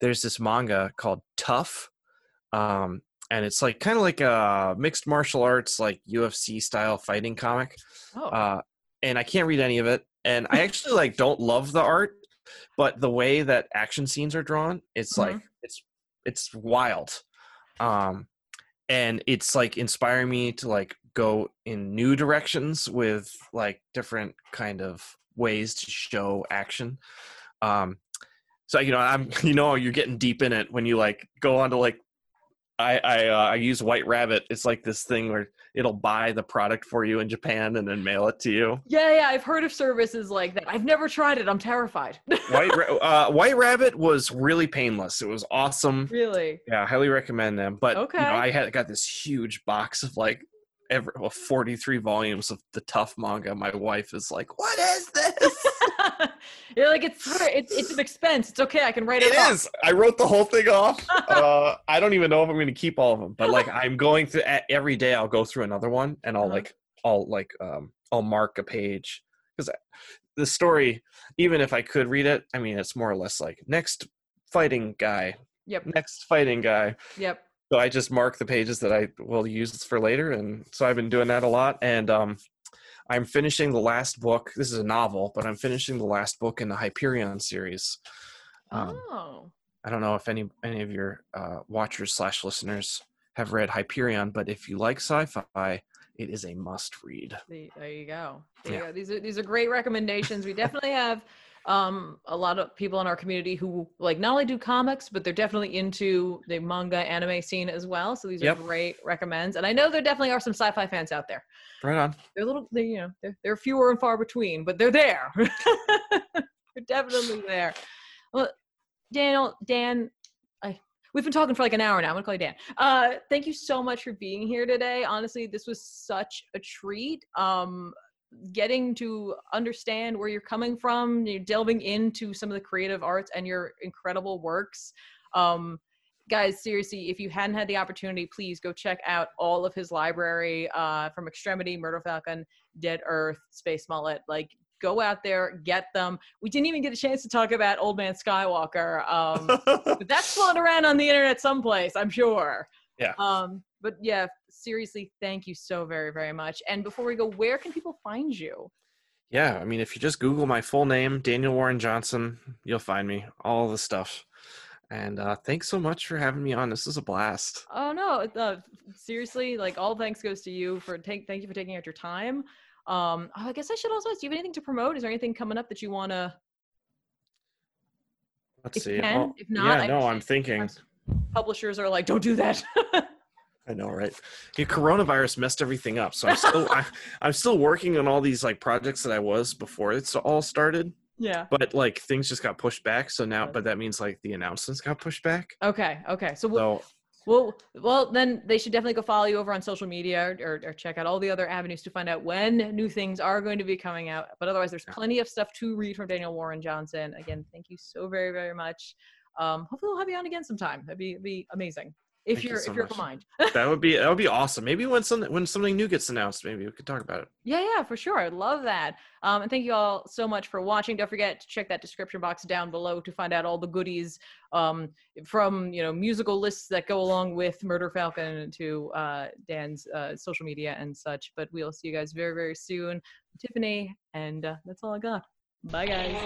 S3: there's this manga called Tough, um, and it's like kind of like a mixed martial arts, like UFC style fighting comic.
S2: oh
S3: Uh, and I can't read any of it. And I actually like don't love the art, but the way that action scenes are drawn, it's like it's it's wild. Um and it's like inspiring me to like go in new directions with like different kind of ways to show action. Um so you know I'm you know you're getting deep in it when you like go on to like I I uh, I use White Rabbit. It's like this thing where it'll buy the product for you in Japan and then mail it to you.
S2: yeah yeah i've heard of services like that i've never tried it i'm terrified
S3: White Ra- uh, White Rabbit was really painless. It was awesome.
S2: really
S3: Yeah, I highly recommend them. But
S2: Okay.
S3: you know, I had got this huge box of like every well, 43 volumes of the tough manga. My wife is like, "What is this?"
S2: you're like it's it's it's an expense it's okay i can write it,
S3: it
S2: off.
S3: is. I wrote the whole thing off. Uh, I don't even know if I'm going to keep all of them, but like I'm going to e- every day. I'll go through another one and I'll
S2: Uh-huh.
S3: like I'll like um I'll mark a page because the story, even if I could read it, I mean it's more or less like next fighting guy,
S2: yep
S3: next fighting guy.
S2: yep
S3: so I just mark the pages that I will use for later, and so I've been doing that a lot. And um, I'm finishing the last book. This is a novel, but I'm finishing the last book in the Hyperion series. Um,
S2: oh.
S3: I don't know if any any of your uh, watchers slash listeners have read Hyperion, but if you like sci-fi, it is a must read.
S2: There you go. There
S3: Yeah.
S2: you go. These are these are great recommendations. We definitely have um a lot of people in our community who like not only do comics, but they're definitely into the manga anime scene as well. So these
S3: Yep.
S2: are great recommends. And I know there definitely are some sci-fi fans out there.
S3: Right on.
S2: They're a little they, you know, they're, they're fewer and far between, but they're there. they're definitely there. Well, Daniel, Dan, I we've been talking for like an hour now. I'm gonna call you Dan. Uh, thank you so much for being here today. Honestly, this was such a treat. Um, getting to understand where you're coming from, you're delving into some of the creative arts and your incredible works. Um, guys, seriously, if you hadn't had the opportunity, please go check out all of his library uh, from Extremity, Murder Falcon, Dead Earth, Space Mullet. Like, go out there, get them. We didn't even get a chance to talk about Old Man Skywalker. Um, but that's floating around on the internet someplace, I'm sure.
S3: Yeah.
S2: Um, but yeah, seriously, thank you so very, very much. And before we go, where can people find you?
S3: yeah, I mean, if you just Google my full name, Daniel Warren Johnson, you'll find me. All the stuff. And uh, thanks so much for having me on. This is a blast.
S2: Oh no, uh, seriously, like all thanks goes to you for take. Thank you for taking out your time. Um, oh, I guess I should also ask. Do you have anything to promote? Is there anything coming up that you want to?
S3: Let's
S2: If
S3: see.
S2: can,
S3: Oh,
S2: if not,
S3: yeah,
S2: I
S3: no, I'm thinking.
S2: Publishers are like, don't do that.
S3: I know, right? Yeah, coronavirus messed everything up. So I'm still, I, I'm still working on all these like projects that I was before it's all started.
S2: yeah.
S3: But like things just got pushed back. So now, but that means like the announcements got pushed back.
S2: Okay. Okay. So we'll,
S3: So
S2: Well, well, then they should definitely go follow you over on social media or, or check out all the other avenues to find out when new things are going to be coming out. But otherwise, there's plenty of stuff to read from Daniel Warren Johnson. Again, thank you so very, very much. Um, hopefully, we'll have you on again sometime. That'd be, be amazing if
S3: Thank you
S2: you're
S3: so
S2: if you're of
S3: much. that would be that would be awesome. Maybe when something when something new gets announced, maybe we could talk about it.
S2: Yeah, yeah, for sure. I'd love that. Um, and thank you all so much for watching. Don't forget to check that description box down below to find out all the goodies um, from you know musical lists that go along with Murder Falcon to uh, Dan's uh, social media and such. But we'll see you guys very very soon. Tiffany, and uh, that's all I got. Bye guys.